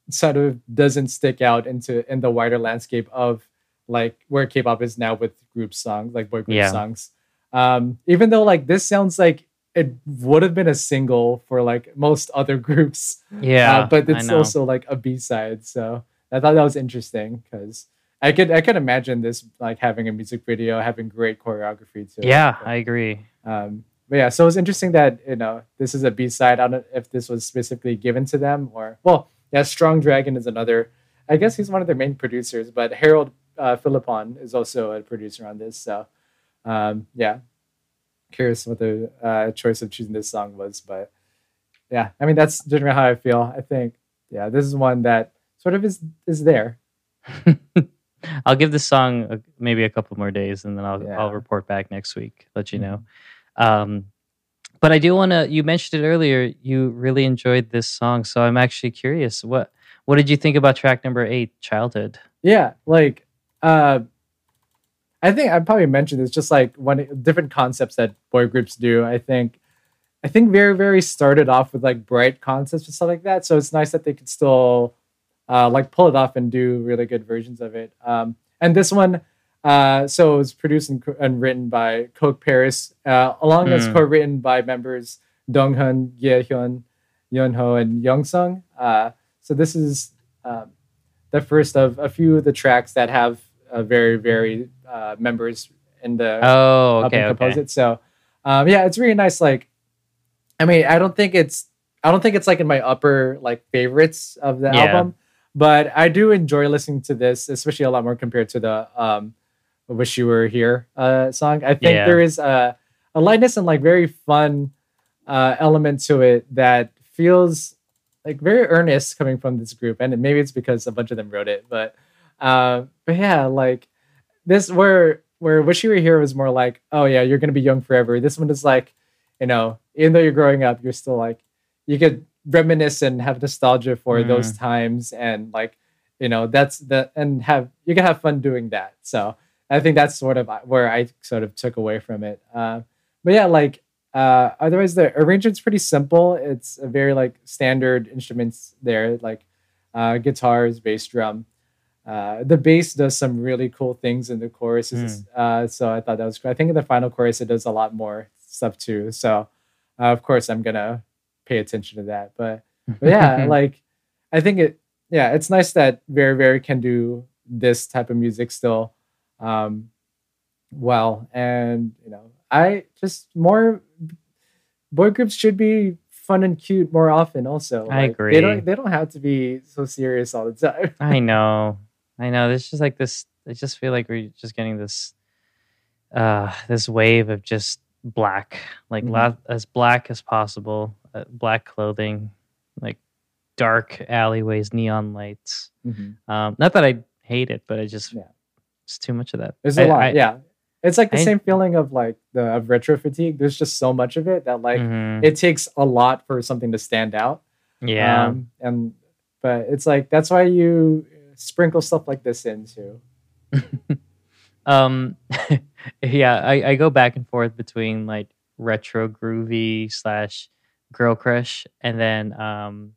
sort of doesn't stick out into in the wider landscape of like where K-pop is now with group songs, like boy group Yeah. songs. Um, even though like this sounds like it would have been a single for like most other groups, yeah. uh, but it's also like a B side. So I thought that was interesting because I could I could imagine this like having a music video, having great choreography too. yeah, I agree. Um, but yeah, so it's interesting that you know this is a B side. I don't know if this was specifically given to them or well, yeah, Strong Dragon is another. I guess he's one of their main producers, but Harold uh, Philippon is also a producer on this. So um, yeah, curious what the uh, choice of choosing this song was, but yeah, I mean that's generally how I feel. I think yeah, this is one that sort of is is there. I'll give this song a, maybe a couple more days, and then I'll Yeah. I'll report back next week, let you know. Mm-hmm. Um, but I do want to. You mentioned it earlier. You really enjoyed this song, so I'm actually curious. What what did you think about track number eight, "Childhood"? Yeah, like uh I think I probably mentioned this just like one different concepts that boy groups do. I think I think Verivery started off with like bright concepts and stuff like that. So it's nice that they could still uh, like pull it off and do really good versions of it. Um, and this one, uh, so it was produced and, and written by Coke Paris, uh, along as Hmm. co-written by members Dongheon, Gyehyeon, Yeonho, and Yongseung. Uh, so this is um, the first of a few of the tracks that have uh, Verivery uh, members in the Oh, helping okay, compose it. So, um, yeah, it's really nice. Like, I mean, I don't think it's, I don't think it's like in my upper like favorites of the Yeah. album, but I do enjoy listening to this, especially a lot more compared to the um, "Wish You Were Here" uh, song. I think Yeah. there is a a lightness and like very fun uh, element to it that feels like very earnest coming from this group, and maybe it's because a bunch of them wrote it, but uh, but yeah, like this where where Wish You Were Here was more like, oh yeah, you're gonna be young forever. This one is like, you know, even though you're growing up, you're still like, you could reminisce and have nostalgia for Mm. those times, and like, you know, that's the and have you can have fun doing that. So I think that's sort of where I sort of took away from it. Uh, but yeah, like uh, otherwise the arrangement's pretty simple. It's a very like standard instruments there, like uh, guitars, bass drum. Uh, the bass does some really cool things in the choruses, uh, so I thought that was cool. I think in the final chorus it does a lot more stuff too. So uh, of course I'm gonna pay attention to that. But but yeah, like I think it yeah, it's nice that Verivery can do this type of music still um well. And you know, I just more boy groups should be fun and cute more often also. I Like, agree. They don't they don't have to be so serious all the time. I know. I know. There's just like this I just feel like we're just getting this uh this wave of just black. Like Mhm. la- as black as possible. Uh, black clothing, like dark alleyways, neon lights. Um not that I hate it, but I just Yeah. it's too much of that. There's a a lot, yeah. It's like the I- same feeling of like the of retro fatigue. There's just so much of it that like Mm-hmm. it takes a lot for something to stand out. yeah. Um, and but it's like that's why you sprinkle stuff like this in too. um yeah I, I go back and forth between like retro groovy slash girl crush and then um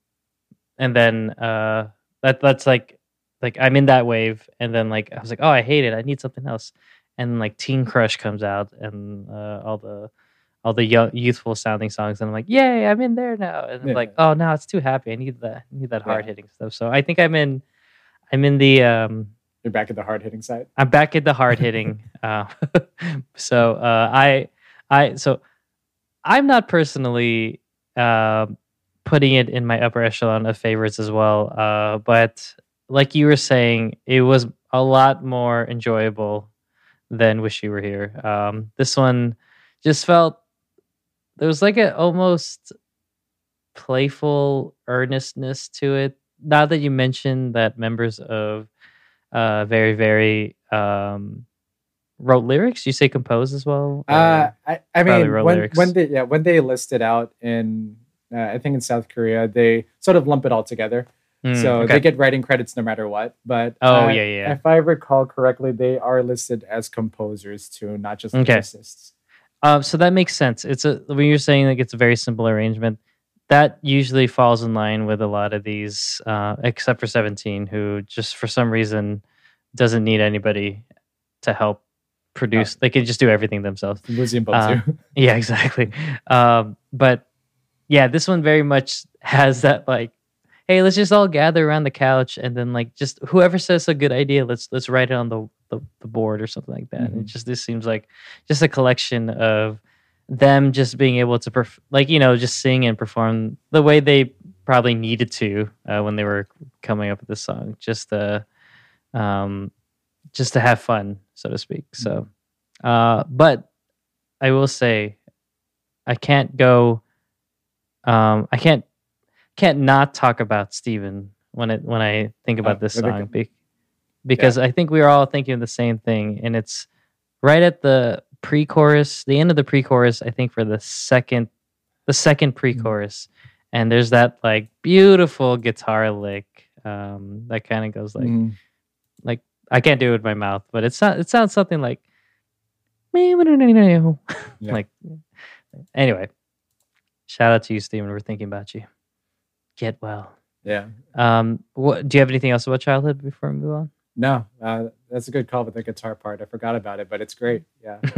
and then uh that that's like like i'm in that wave and then like i was like oh i hate it i need something else and like teen crush comes out and uh all the all the young youthful sounding songs and i'm like yay i'm in there now and i'm Yeah. like oh no it's too happy i need that I need that Yeah. hard hitting stuff so i think i'm in i'm in the um You're back at the hard hitting side. I'm back at the hard hitting. uh, so uh, I, I, so I'm not personally uh, putting it in my upper echelon of favorites as well. Uh, but like you were saying, it was a lot more enjoyable than Wish You Were Here. Um, this one just felt there was like a almost playful earnestness to it. Now that you mentioned that members of uh Verivery um wrote lyrics you say compose as well Uh, I, I mean, when, lyrics. when they yeah when they list it out in uh, I think in South Korea they sort of lump it all together, Mm, so okay. they get writing credits no matter what. But Oh, uh, yeah, yeah. If I recall correctly, they are listed as composers too, not just Okay. lyricists. Um, so that makes sense. It's a when you're saying like it's a very simple arrangement, that usually falls in line with a lot of these, uh, except for Seventeen, who just for some reason doesn't need anybody to help produce. They can just do everything themselves. Museum Uh. Yeah, exactly. Um, but yeah, this one very much has that like, hey, let's just all gather around the couch and then like just whoever says a good idea, let's let's write it on the the, the board or something like that. Mhm. It just this seems like just a collection of them just being able to perf- like you know just sing and perform the way they probably needed to uh, when they were coming up with this song just to um just to have fun so to speak so uh but i will say i can't go um i can't can't not talk about steven when it when i think about Oh, this song be- because i think we are all thinking of the same thing and it's right at the pre-chorus the end of the pre-chorus i think for the second the second pre-chorus and there's that like beautiful guitar lick um that kind of goes like Mhm. like I can't do it with my mouth, but it sounds it sounds something like like anyway. Shout out to you, Stephen. We're thinking about you. Get well. Yeah. Um, what, do you have anything else about childhood before we move on? No, uh, that's a good call with the guitar part. I forgot about it, but it's great. Yeah.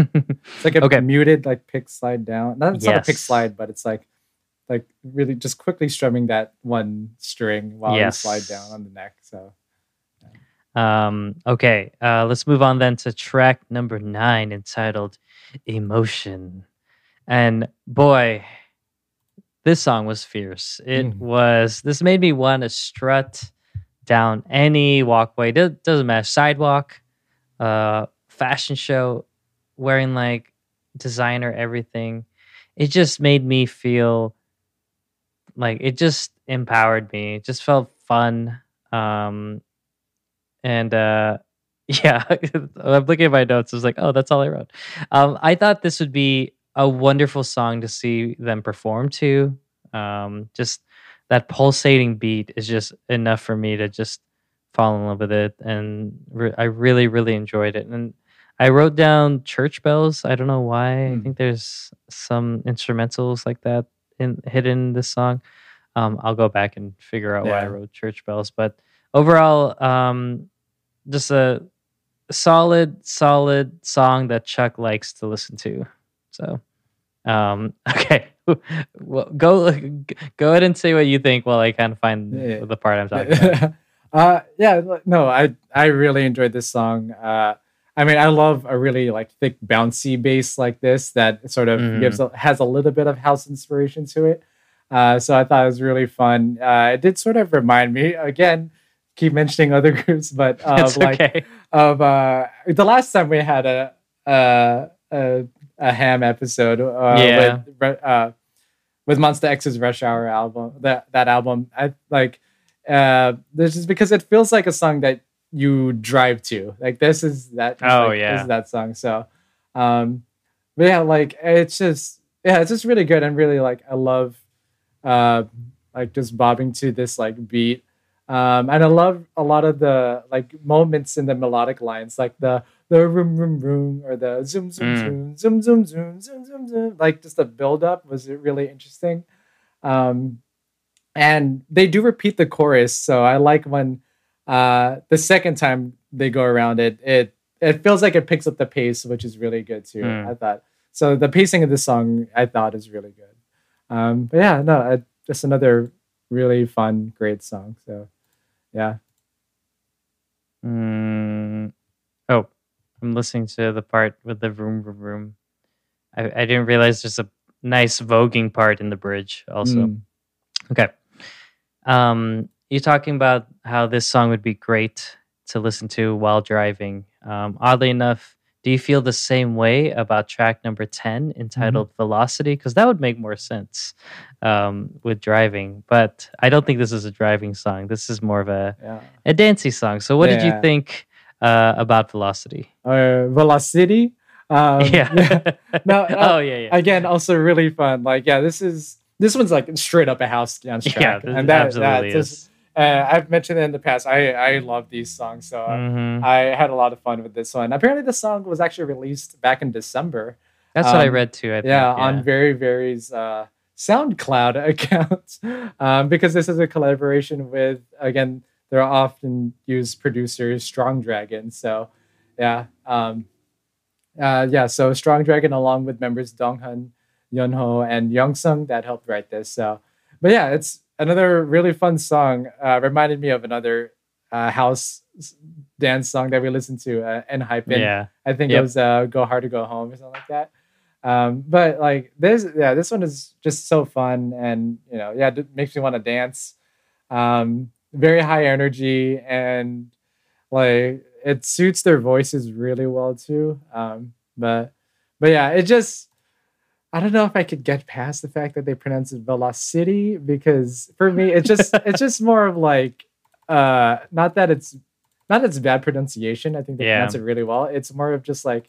It's like a Okay. muted like pick slide down. Not, it's not a pick slide, but it's like like really just quickly strumming that one string while you slide down on the neck. So Um, okay, uh, let's move on then to track number nine entitled Emotion. And boy, this song was fierce. It Mm. was, this made me want to strut down any walkway. Do- doesn't matter, sidewalk, uh, fashion show, wearing like designer everything. It just made me feel like it just empowered me. It just felt fun. Um, and uh yeah i'm looking at my notes i was like oh that's all i wrote um i thought this would be a wonderful song to see them perform to um just that pulsating beat is just enough for me to just fall in love with it. And re- i really really enjoyed it. And i wrote down church bells. I don't know why. I Hmm. think there's some instrumentals like that in hidden in this song. Um i'll go back and figure out why i wrote church bells. But overall um just a solid solid song that chuck likes to listen to. So um okay well, go go ahead and say what you think while i kind of find Yeah. the part i'm talking about uh yeah no i i really enjoyed this song uh i mean i love a really like thick bouncy bass like this that sort of Mhm. gives a, has a little bit of house inspiration to it uh so i thought it was really fun uh it did sort of remind me again keep mentioning other groups but of like okay of uh the last time we had a uh a, a ham episode uh Yeah. with uh with Monsta X's Rush Hour album that that album. I like uh this is because it feels like a song that you drive to. Like this is that Oh, like, yeah. this is that song. So um but yeah like it's just yeah it's just really good. And really like I love uh like just bobbing to this like beat. Um, and I love a lot of the like moments in the melodic lines, like the the room room room or the zoom zoom Mm. zoom zoom zoom zoom zoom zoom zoom. Like just the build up was it really interesting. Um, and they do repeat the chorus, so I like when uh, the second time they go around it, it it feels like it picks up the pace, which is really good too. Mm. I thought so. The pacing of the song I thought is really good. Um, but yeah, no, I, just another really fun, great song. So yeah. Mm, oh, I'm listening to the part with the room room room. I, I didn't realize there's a nice voguing part in the bridge also. Mm. Okay. Um, you're talking about how this song would be great to listen to while driving. Um, oddly enough, do you feel the same way about track number 10 entitled Velocity? Because that would make more sense um, with driving. But I don't think this is a driving song. This is more of a, Yeah. a dancey song. So, what did you think uh, about Velocity? Uh, Velocity. Um, yeah. No, uh, oh, yeah, yeah. Again, also really fun. Like, yeah, this is this one's like straight up a house dance track. yeah, this and that, absolutely that just, is. uh, I've mentioned it in the past. I I love these songs, so uh, Mhm. I had a lot of fun with this one. Apparently, the song was actually released back in December. That's what I um, read too. I think. yeah, on Verivery's uh, SoundCloud account, um, because this is a collaboration with again they're often used producers Strong Dragon. So yeah, um, uh, yeah. So Strong Dragon along with members Dongheon, Yeonho, and Yongseung that helped write this. So, but yeah, it's another really fun song. Uh, reminded me of another uh, house dance song that we listened to uh, ENHYPEN. yeah. I think Yep. it was uh, "Go Hard to Go Home" or something like that. Um, but like this, yeah, this one is just so fun, and you know, yeah, it makes me want to dance. Um, very high energy, and like it suits their voices really well too. Um, but but yeah, it just I don't know if I could get past the fact that they pronounce it velocity because for me, it's just it's just more of like uh, not that it's not that it's bad pronunciation. I think they Yeah. pronounce it really well. It's more of just like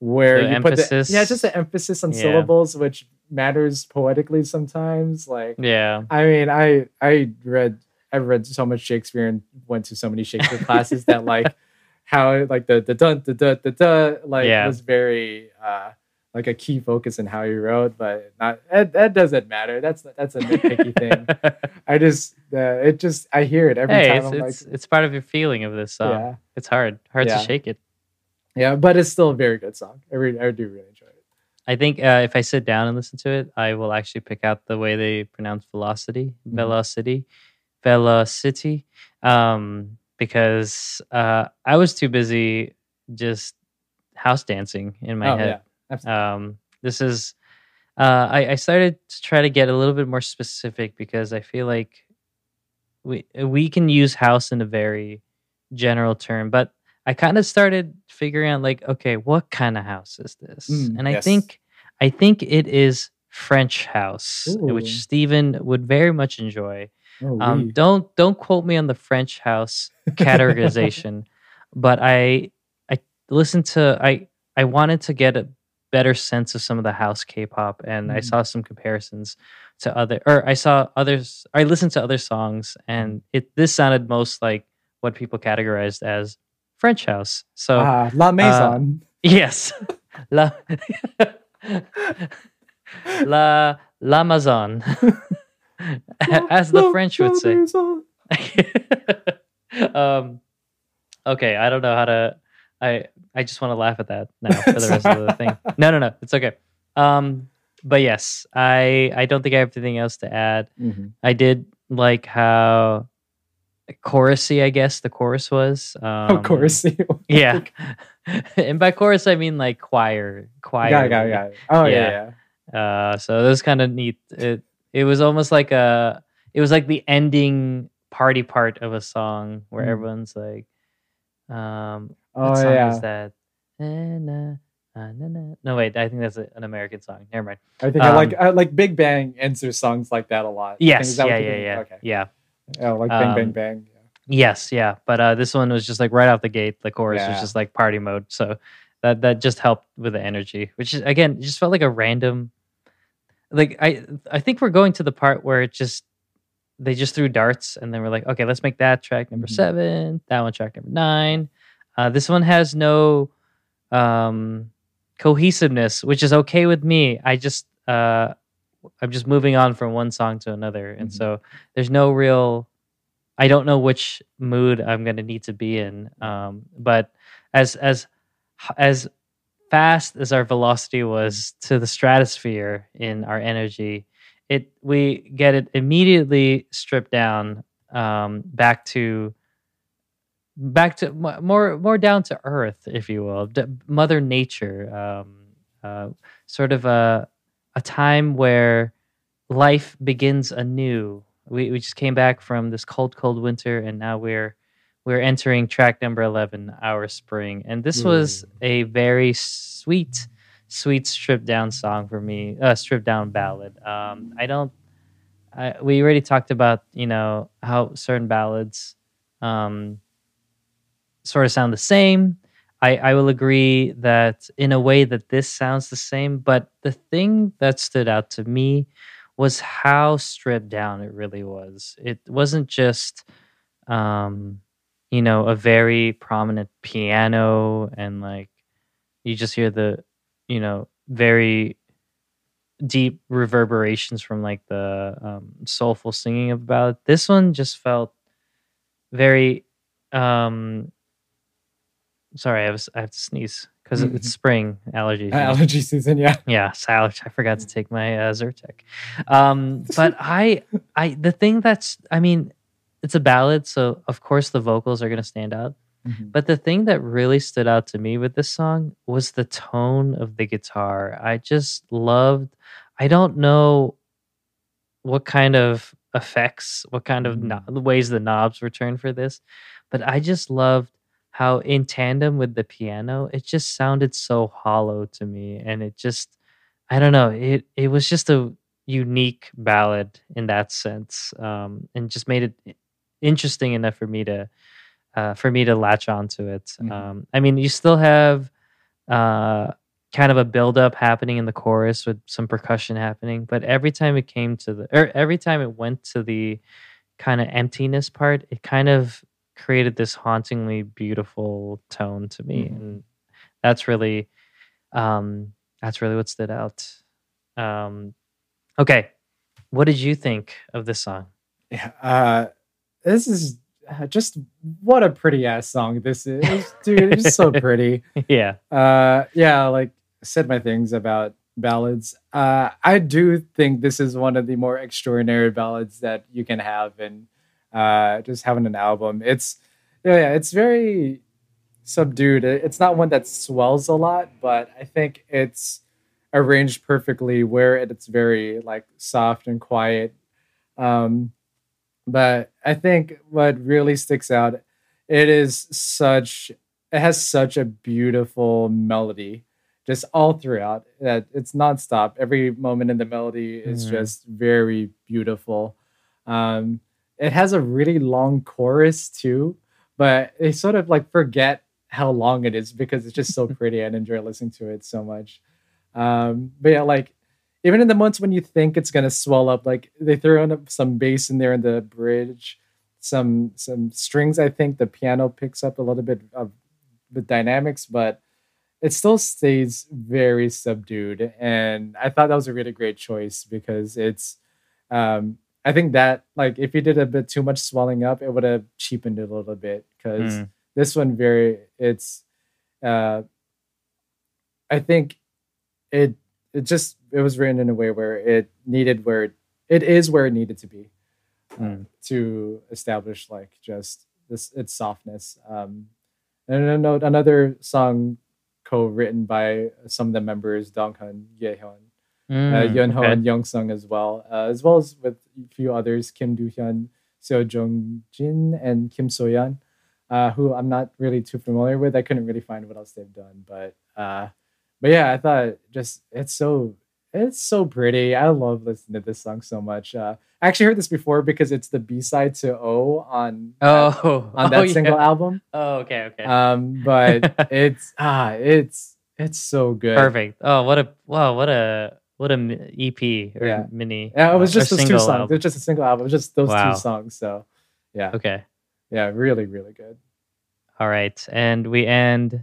where The you put the yeah, just the emphasis on Yeah. syllables, which matters poetically sometimes. Like Yeah. I mean, I I read I've read so much Shakespeare and went to so many Shakespeare classes that like how like the the dun the the the, the like Yeah. was very uh like a key focus in how he wrote, but not that, that doesn't matter. That's that's a nitpicky thing. I just uh, it just I hear it every hey, time. it's, I'm it's like, it's part of your feeling of this song. yeah, It's hard, hard Yeah. to shake it. yeah, but it's still a very good song. I re- I do really enjoy it. I think uh, if I sit down and listen to it, I will actually pick out the way they pronounce velocity, Mhm. velocity, velocity, um, because uh, I was too busy just house dancing in my oh head. yeah, absolutely. Um, this is, uh, I, I started to try to get a little bit more specific because I feel like we we can use house in a very general term, but I kind of started figuring out like, okay, what kind of house is this? Mm, and I yes. think I think it is French house, Ooh. which Stephen would very much enjoy. Oh, Um, don't don't quote me on the French house categorization, but I I listened to I I wanted to get a better sense of some of the house K-pop, and I Mhm. saw some comparisons to other or I saw others. I listened to other songs, and it this sounded most like what people categorized as French house. So ah, La Maison. yes, la la l'Amazon, as the French would say. Um okay i don't know how to i i just want to laugh at that now for the rest of the thing no no no it's okay um but yes i i don't think i have anything else to add Mhm. i did like how chorusy i guess the chorus was um, of course. yeah and by chorus i mean like choir choir got it, got it. Oh yeah, yeah. uh, so that was kind of neat. It it was almost like a it was like the ending party part of a song where Mm. everyone's like, um, Oh what song yeah. is that? Na, na, na. No wait, I think that's a, an American song. Never mind. I think I like Um, I like Big Bang answers songs like that a lot. Yes, is yeah, yeah, yeah, Okay. yeah. Oh, like Bang Bang Um, Bang. Yeah. Yes, yeah. But uh, this one was just like right off the gate. The chorus was just like party mode. So that that just helped with the energy, which is again just felt like a random. Like I I think we're going to the part where it just they just threw darts and then we're like, okay, let's make that track number Mhm. seven. That one track number nine. Uh, this one has no um, cohesiveness, which is okay with me. I just uh, I'm just moving on from one song to another, and Mhm. so there's no real. I don't know which mood I'm gonna need to be in. Um, but as as as fast as our velocity was to the stratosphere in our energy, it we get it immediately stripped down um, back to back to more more down to earth, if you will, Mother Nature, um, uh, sort of a a time where life begins anew. We we just came back from this cold, cold winter, and now we're we're entering track number eleven, our spring, and this was a very sweet, sweet stripped down song for me, uh, stripped down ballad. Um, I don't. I, we already talked about you know how certain ballads um, sort of sound the same. I, I will agree that in a way that this sounds the same, but the thing that stood out to me was how stripped down it really was. It wasn't just, um, you know, a very prominent piano and like you just hear the, you know, very deep reverberations from like the um, soulful singing about it. This one just felt very um sorry i was i have to sneeze because Mhm. it's spring allergy season. Allergy season, yeah. yeah i forgot to take my uh, zyrtec um but i i the thing that's i mean it's a ballad so of course the vocals are going to stand out Mhm. but the thing that really stood out to me with this song was the tone of the guitar. I just loved, I don't know what kind of effects, what kind of no- ways the knobs were turned for this, but I just loved how in tandem with the piano, it just sounded so hollow to me. And it just, I don't know, it, it was just a unique ballad in that sense um, and just made it interesting enough for me to uh, for me to latch onto it. Mhm. Um, I mean, you still have uh, kind of a buildup happening in the chorus with some percussion happening, but every time it came to the, or every time it went to the kind of emptiness part, it kind of created this hauntingly beautiful tone to me, Mhm. and that's really, um, That's really what stood out. Um, okay, what did you think of this song? Yeah, uh, this is uh, just what a pretty ass song this is, dude. It's so pretty. yeah, Uh, yeah, like I said my things about ballads. Uh, I do think this is one of the more extraordinary ballads that you can have in uh, just having an album. It's yeah, yeah, it's very subdued. It's not one that swells a lot, but I think it's arranged perfectly where it's very like soft and quiet. Um, but I think what really sticks out, it is such it has such a beautiful melody just all throughout that it's nonstop. Every moment in the melody is Mhm. just very beautiful. Um it has a really long chorus too but they sort of like forget how long it is because it's just so pretty. And enjoy listening to it so much. Um but yeah like even in the months when you think it's gonna swell up like they throw in some bass in there in the bridge some some strings i think the piano picks up a little bit of the dynamics but it still stays very subdued and i thought that was a really great choice because it's um i think that like if you did a bit too much swelling up it would have cheapened it a little bit because Mm. this one very it's uh i think it it just it was written in a way where it needed where it, it is where it needed to be uh, Mm. to establish like just this its softness um and another song co-written by some of the members Dongheon, Gyehyeon, uh, Mm, Yeonho, okay. and Yongseung as well, uh, as well as with a few others, Kim Do-hyun, Seo Jong-jin, and Kim So-yeon, uh, who I'm not really too familiar with. I couldn't really find what else they've done, but uh, but yeah, I thought just it's so it's so pretty. I love listening to this song so much. Uh, I actually heard this before because it's the B side to O on that- Oh, on oh, that yeah. single album. Oh, okay, okay. Um, but it's ah, it's it's so good. Perfect. Oh, what a wow, what a what a EP or Yeah. mini. Yeah, it was just those two songs. album. It was just a single album. It was just those Wow. two songs. So yeah, Okay. yeah, really, really good. All right. And we end.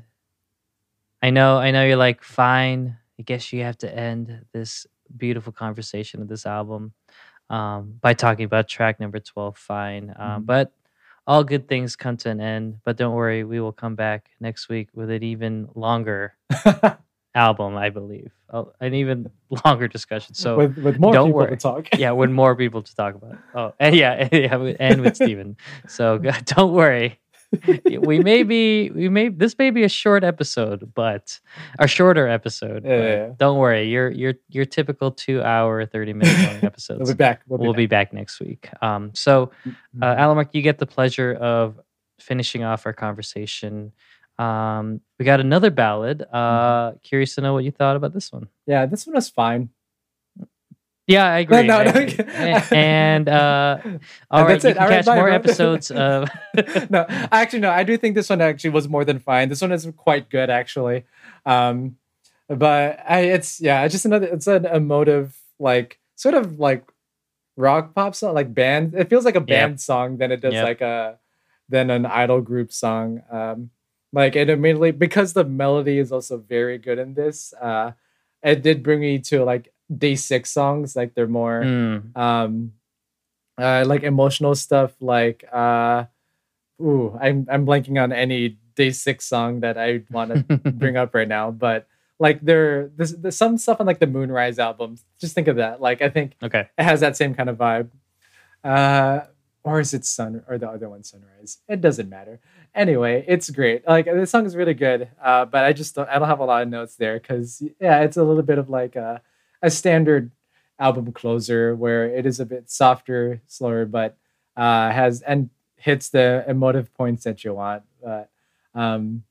I know, I know you're like, fine. I guess you have to end this beautiful conversation of this album um, by talking about track number 12, fine. Um, Mhm. But all good things come to an end. But don't worry, we will come back next week with an even longer album, I believe, oh, an even longer discussion. So, with with more don't people worry. to talk. yeah, with more people to talk about. Oh, and yeah, yeah, and with Stephen. So don't worry. We may be, we may, this may be a short episode, but a shorter episode. Yeah, yeah, yeah. Don't worry. Your your your typical two hour, thirty minute long we'll be back. We'll We'll, be, be back next week. Um, so, back. uh, Allen Mark, you get the pleasure of finishing off our conversation. Um, we got another ballad. Uh, curious to know what you thought about this one. yeah, this one was fine. Yeah, I agree. no, I no, agree. okay. And uh, all right, that's you it. can All right, catch bye, more bro. episodes of. no, actually, no. I do think this one actually was more than fine. This one is quite good, actually. Um, but I, it's yeah, it's just another. It's an emotive, like sort of like rock pop song, like band. It feels like a band song than it does Yep. like a than an idol group song. Um, like it immediately because the melody is also very good in this. Uh, it did bring me to like DAY6 songs. Like they're more Mm, um uh like emotional stuff like uh ooh i'm i'm blanking on any DAY6 song that i want to bring up right now but like there there's, there's some stuff on like the moonrise album. Just think of that. Like i think okay. it has that same kind of vibe. Uh or is it sun or the other one sunrise? It doesn't matter. Anyway it's great. Like this song is really good uh but i just don't i don't have a lot of notes there because yeah it's a little bit of like a, a standard album closer where it is a bit softer slower but uh has and hits the emotive points that you want but um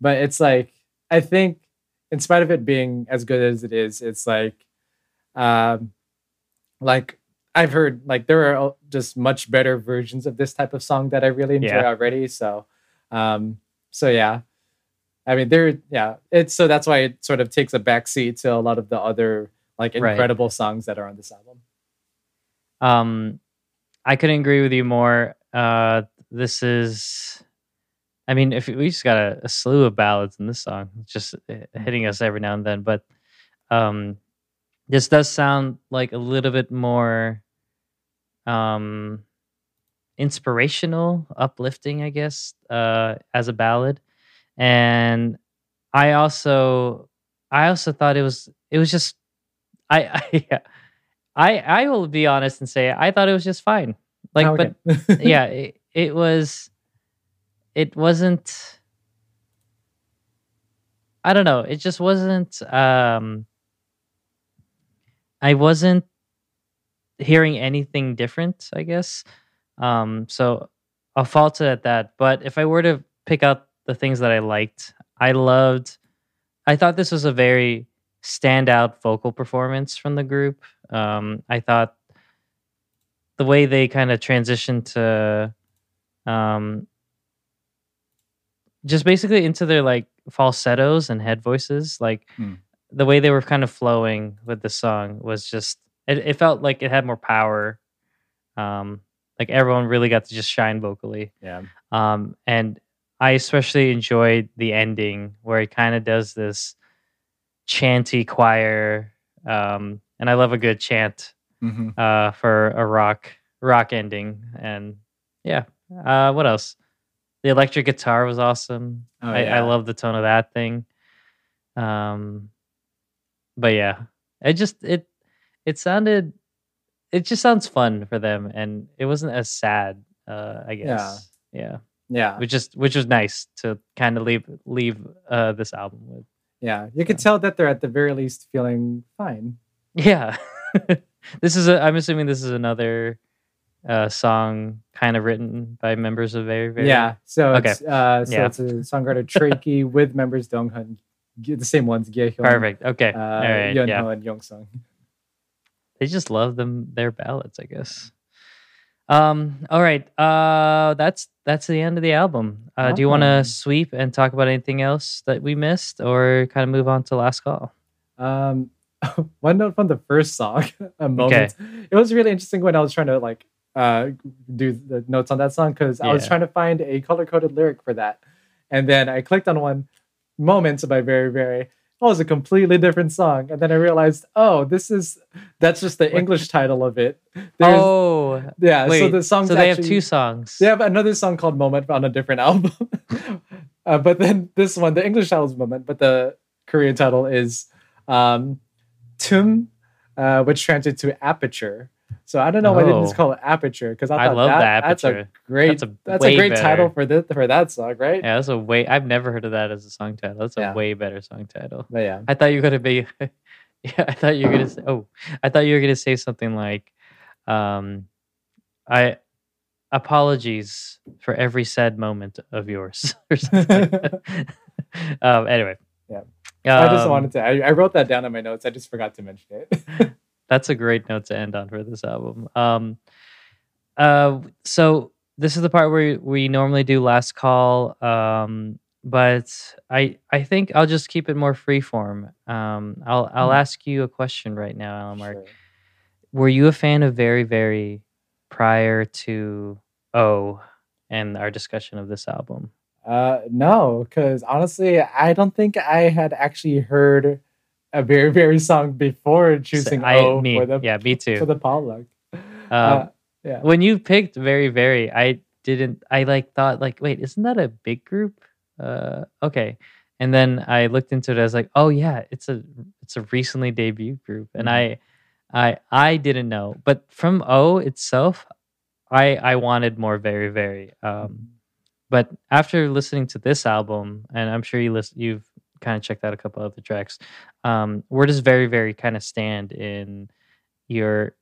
but it's like i think in spite of it being as good as it is it's like um like I've heard like there are just much better versions of this type of song that I really enjoy Yeah. already. So, um, so yeah, I mean there, yeah, it's so that's why it sort of takes a backseat to a lot of the other like Right. incredible songs that are on this album. Um, I couldn't agree with you more. Uh, this is, I mean, if we just got a, a slew of ballads in this song, just uh, hitting us every now and then. But um, this does sound like a little bit more um, inspirational, uplifting, I guess, uh, as a ballad. And I also, I also thought it was, it was just, I, I, yeah, I, I will be honest and say I thought it was just fine. Like, Oh, but yeah, it, it was. It wasn't. I don't know. It just wasn't. Um, I wasn't hearing anything different. I guess. Um, so I'll fault it at that. But if I were to pick out the things that I liked, I loved. I thought this was a very standout vocal performance from the group. Um, I thought the way they kind of transitioned to um just basically into their like falsettos and head voices like Hmm. the way they were kind of flowing with the song was just it, it felt like it had more power um like everyone really got to just shine vocally yeah. um and i especially enjoyed the ending where it kind of does this chanty choir um and i love a good chant hmm uh, for a rock rock ending. And yeah, uh, what else? The electric guitar was awesome. Oh, I, I love the tone of that thing. Um, but yeah, it just it it sounded it just sounds fun for them, and it wasn't as sad. Uh, I guess. Yeah. Yeah. Which is which was nice to kind of leave leave uh, this album with. Yeah. You could tell that they're at the very least feeling fine. Yeah. this is a I'm assuming this is another uh song kind of written by members of Verivery. Yeah. So Okay. it's uh so Yeah. it's a songwriter Trakey with members Dongheon, G- the same ones, Gyehyeon, Perfect. Okay. uh, All right. Yeah. And Yongseung. They just love them their ballads, I guess. Um all right. Uh that's that's the end of the album. Uh do you want to sweep and talk about anything else that we missed or kind of move on to last call? Um, one note from the first song, a moment. It was really interesting when I was trying to like uh do the notes on that song because I was trying to find a color coded lyric for that, and then I clicked on one, "Moments" by Verivery. Oh, it's a completely different song, and then I realized, oh, this is that's just the English title of it. There's, oh, yeah. wait. so the song. so they have two songs. They have another song called Moment on a different album. uh, but then this one, the English title is Moment, but the Korean title is um, Tum, uh, which translates to Aperture. So I don't know why they didn't just Oh. call it Aperture because I, I love that, That's a great. That's That's a a, way great title for this for that song, right? Yeah, that's a way I've never heard of that as a song title. That's a Yeah. way better song title. But yeah, I thought you were gonna be yeah, I thought you were gonna say oh I thought you were gonna say something like um I apologies for every sad moment of yours or something like um anyway. Yeah. I just Um, wanted to. I, I wrote that down in my notes. I just forgot to mention it. That's a great note to end on for this album. Um, uh, so this is the part where we normally do last call, um, but I I think I'll just keep it more freeform. Um, I'll I'll Hmm. ask you a question right now, Allen Mark. Sure. Were you a fan of Verivery prior to O and our discussion of this album? Uh, no, because honestly, I don't think I had actually heard a Verivery song before choosing I, O me, for the yeah, me too. for the potluck. Um, Uh, yeah. when you picked Verivery i didn't i like thought like wait isn't that a big group? Uh okay. And then i looked into it i was like oh yeah it's a it's a recently debuted group. And i i i didn't know. But from o itself i i wanted more Verivery. Um but after listening to this album and i'm sure you listen you've kind of checked out a couple other tracks um where does Verivery kind of stand in your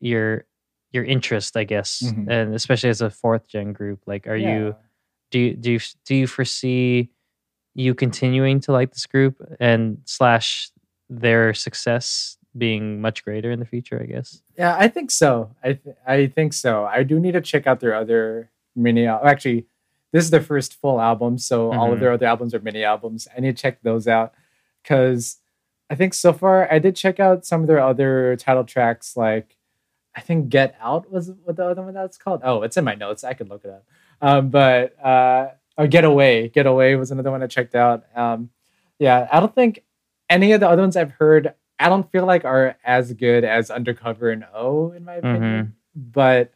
your your interest i guess Mhm. and especially as a fourth gen group like are Yeah. you do you do you do you foresee you continuing to like this group and slash their success being much greater in the future i guess Yeah, I think so. I th- I think so. I do need to check out their other mini. Al- Actually, this is their first full album, so all of Mhm. their other albums are mini albums. I need to check those out because I think so far I did check out some of their other title tracks. Like I think "Get Out" was what the other one that's called. Oh, it's in my notes. I could look it up. Um, but uh, or "Get Away," "Get Away" was another one I checked out. Um, yeah, I don't think any of the other ones I've heard I don't feel like are as good as Undercover and O in my opinion. But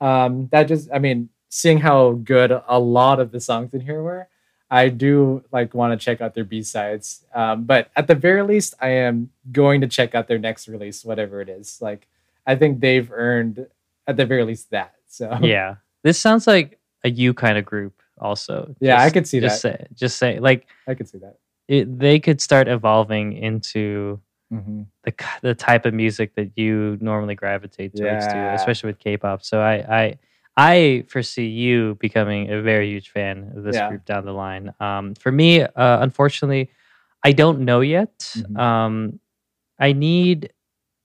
um, that just I mean, seeing how good a lot of the songs in here were, I do like want to check out their B sides. Um, but at the very least, I am going to check out their next release, whatever it is. Like I think they've earned at the very least that. So yeah. This sounds like a you kind of group also. Yeah, I could see just that. Say, just say like I could see that. it, they could start evolving into Mm-hmm. the the type of music that you normally gravitate towards too, Yeah. especially with K-pop. So I I I foresee you becoming a very huge fan of this Yeah. group down the line. Um, for me, uh, unfortunately, I don't know yet. Mhm. Um, I need.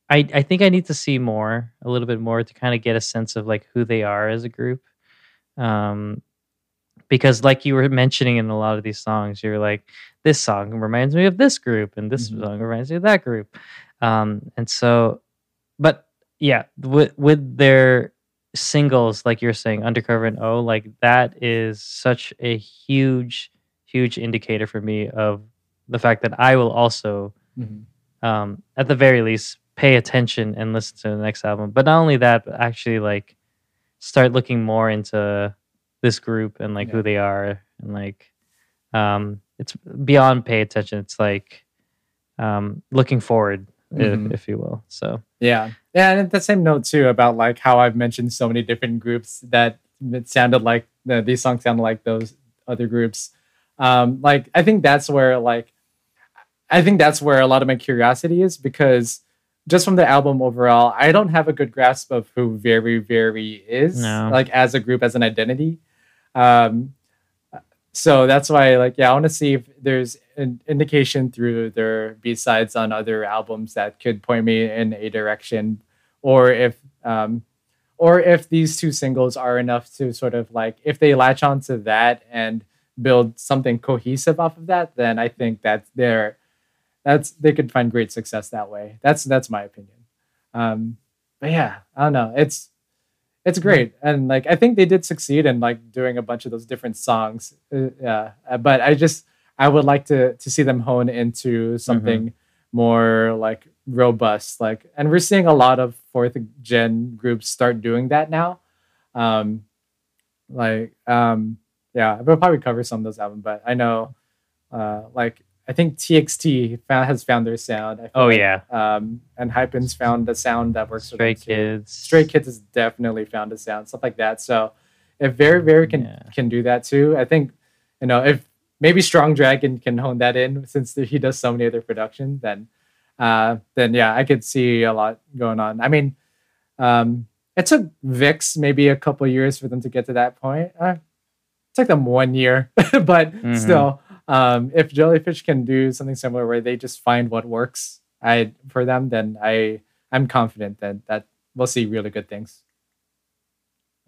I, I think I need to see more, a little bit more, to kind of get a sense of like who they are as a group. Um, because like you were mentioning in a lot of these songs, you're like, this song reminds me of this group, and this Mhm. song reminds me of that group. Um, and so, but yeah, with with their singles, like you're saying, Undercover and O, like that is such a huge, huge indicator for me of the fact that I will also, Mm-hmm. um, at the very least, pay attention and listen to the next album. But not only that, but actually like start looking more into this group and like Yeah. who they are and like um it's beyond pay attention it's like um looking forward Mhm. if, if you will so Yeah. Yeah, and at the same note too about like how I've mentioned so many different groups that it sounded like the, these songs sounded like those other groups. Um, like I think that's where like I think that's where a lot of my curiosity is because just from the album overall, I don't have a good grasp of who Verivery is No. like as a group as an identity. Um, so that's why like yeah i want to see if there's an indication through their b-sides on other albums that could point me in a direction or if um or if these two singles are enough to sort of like if they latch onto that and build something cohesive off of that then i think that they're that's they could find great success that way. That's that's my opinion. Um but yeah i don't know. It's it's great. And like i think they did succeed in like doing a bunch of those different songs. Uh, yeah. Uh, but i just i would like to to see them hone into something more like robust like and we're seeing a lot of fourth gen groups start doing that now um like um yeah we'll probably cover some of those albums but i know uh like i think txt found, has found their sound I oh like, yeah um and ENHYPEN's found a sound that works for stray them too. kids Stray Kids has definitely found a sound, stuff like that. So if Verivery can Yeah. can do that too, I think you know if maybe Strong Dragon can hone that in since he does so many other production, then uh, then yeah, I could see a lot going on. I mean, um, it took VIXX maybe a couple years for them to get to that point. Uh, it took them one year, but Mhm. still, um, if Jellyfish can do something similar where they just find what works, I for them, then I I'm confident that that we'll see really good things.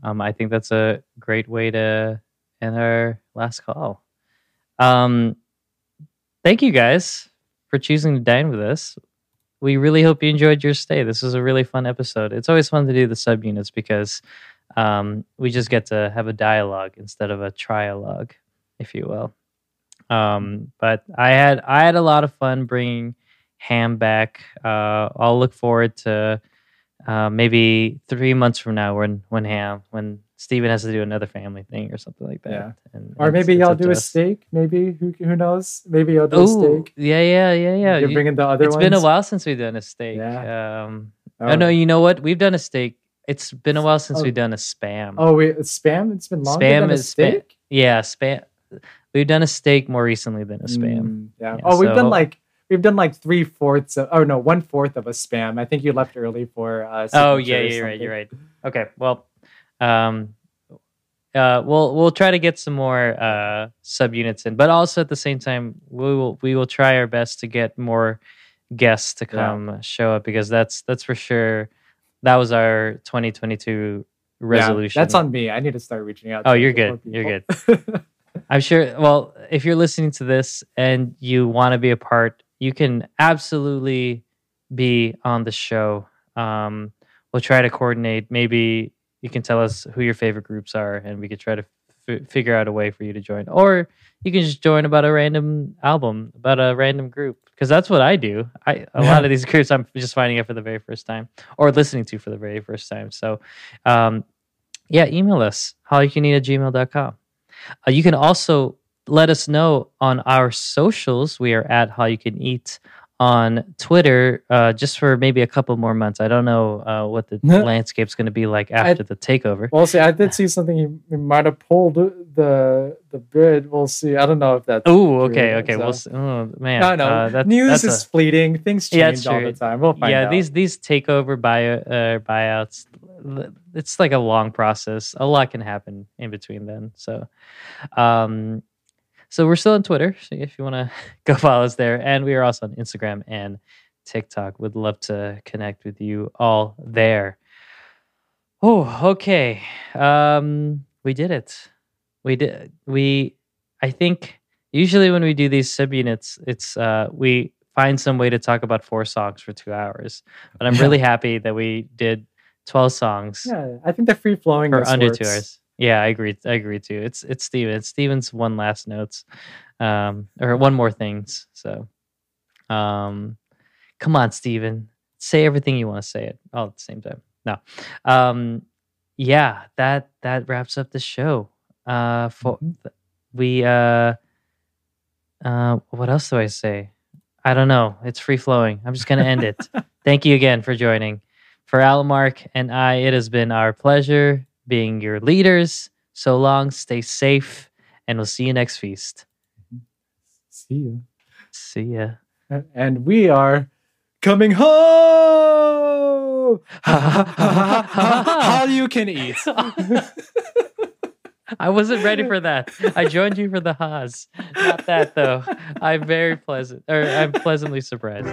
um i think that's a great way to end our last call um thank you guys for choosing to dine with us. We really hope you enjoyed your stay. This was a really fun episode. It's always fun to do the subunits because um, we just get to have a dialogue instead of a trialogue if you will. Um, but i had i had a lot of fun bringing ham back. Uh, i'll look forward to uh, maybe three months from now when when ham when Stephen has to do another family thing or something like that. Yeah. And, Or maybe it's y'all do a us. steak. Maybe who who knows? Maybe y'all do a Ooh, steak. yeah, yeah, yeah, yeah. You can You- bring in the other it's ones. been a while since we've done a steak. Yeah. Um, oh. no, you know what? We've done a steak. It's been a while since Oh. we've done a spam. Oh wait, spam. It's been longer Spam than a is spam. steak. Yeah, spam. We've done a steak more recently than a spam. Mm, yeah. Yeah, Oh, we've done like we've done like three fourths. Of, oh no, one fourth of a spam. I think you left early for. Uh, Oh yeah, yeah, you're right. You're right. Okay, well, um, uh, we'll we'll try to get some more uh subunits in, but also at the same time, we will we will try our best to get more guests to Yeah. come show up because that's that's for sure. That was our 2022 Yeah, resolution. that's on me. I need to start reaching out. Oh, you're good. You're good. I'm sure. Well, if you're listening to this and you want to be a part, you can absolutely be on the show. Um, we'll try to coordinate. Maybe you can tell us who your favorite groups are, and we could try to f- figure out a way for you to join, or you can just join about a random album, about a random group, because that's what I do. I a lot of these groups I'm just finding out for the very first time or listening to for the very first time. So, um, yeah, email us HallyuCanEat at gmail.com. Uh, you can also let us know on our socials. We are at Hallyu Can Eat on Twitter, uh, just for maybe a couple more months. I don't know uh, what the landscape's going to be like after the takeover. We'll see. I did see something he, he might have pulled the the bid. We'll see. I don't know if that's. Oh, okay, okay. so- We'll see. Oh man, No, no. uh, News that's is a- fleeting. Things change it's all the time. We'll find out. yeah. out. These these takeover buy uh, buyouts. It's like a long process. A lot can happen in between then. So, um, so we're still on Twitter. So if you want to go follow us there, and we are also on Instagram and TikTok. Would love to connect with you all there. Oh, okay. Um, we did it. We did. We. I think usually when we do these subunits, it's uh, we find some way to talk about four songs for two hours. But I'm really happy that we did twelve songs yeah, I think the free flowing for under two hours. Yeah, I agree. I agree too. It's it's Stephen. It's Stephen's one last notes, um, or one more things. So, um, come on, Stephen, say everything you want to say it all at the same time. No, um, yeah, that that wraps up the show. Uh, for we uh, uh, what else do I say? I don't know. It's free flowing. I'm just gonna end it. Thank you again for joining. For Allen Mark and I, it has been our pleasure being your leaders. So long, stay safe, and we'll see you next feast. See you. See ya. And we are coming home. How you can eat. I wasn't ready for that. I joined you for the Haas. Not that though. I'm very pleasant, or I'm pleasantly surprised.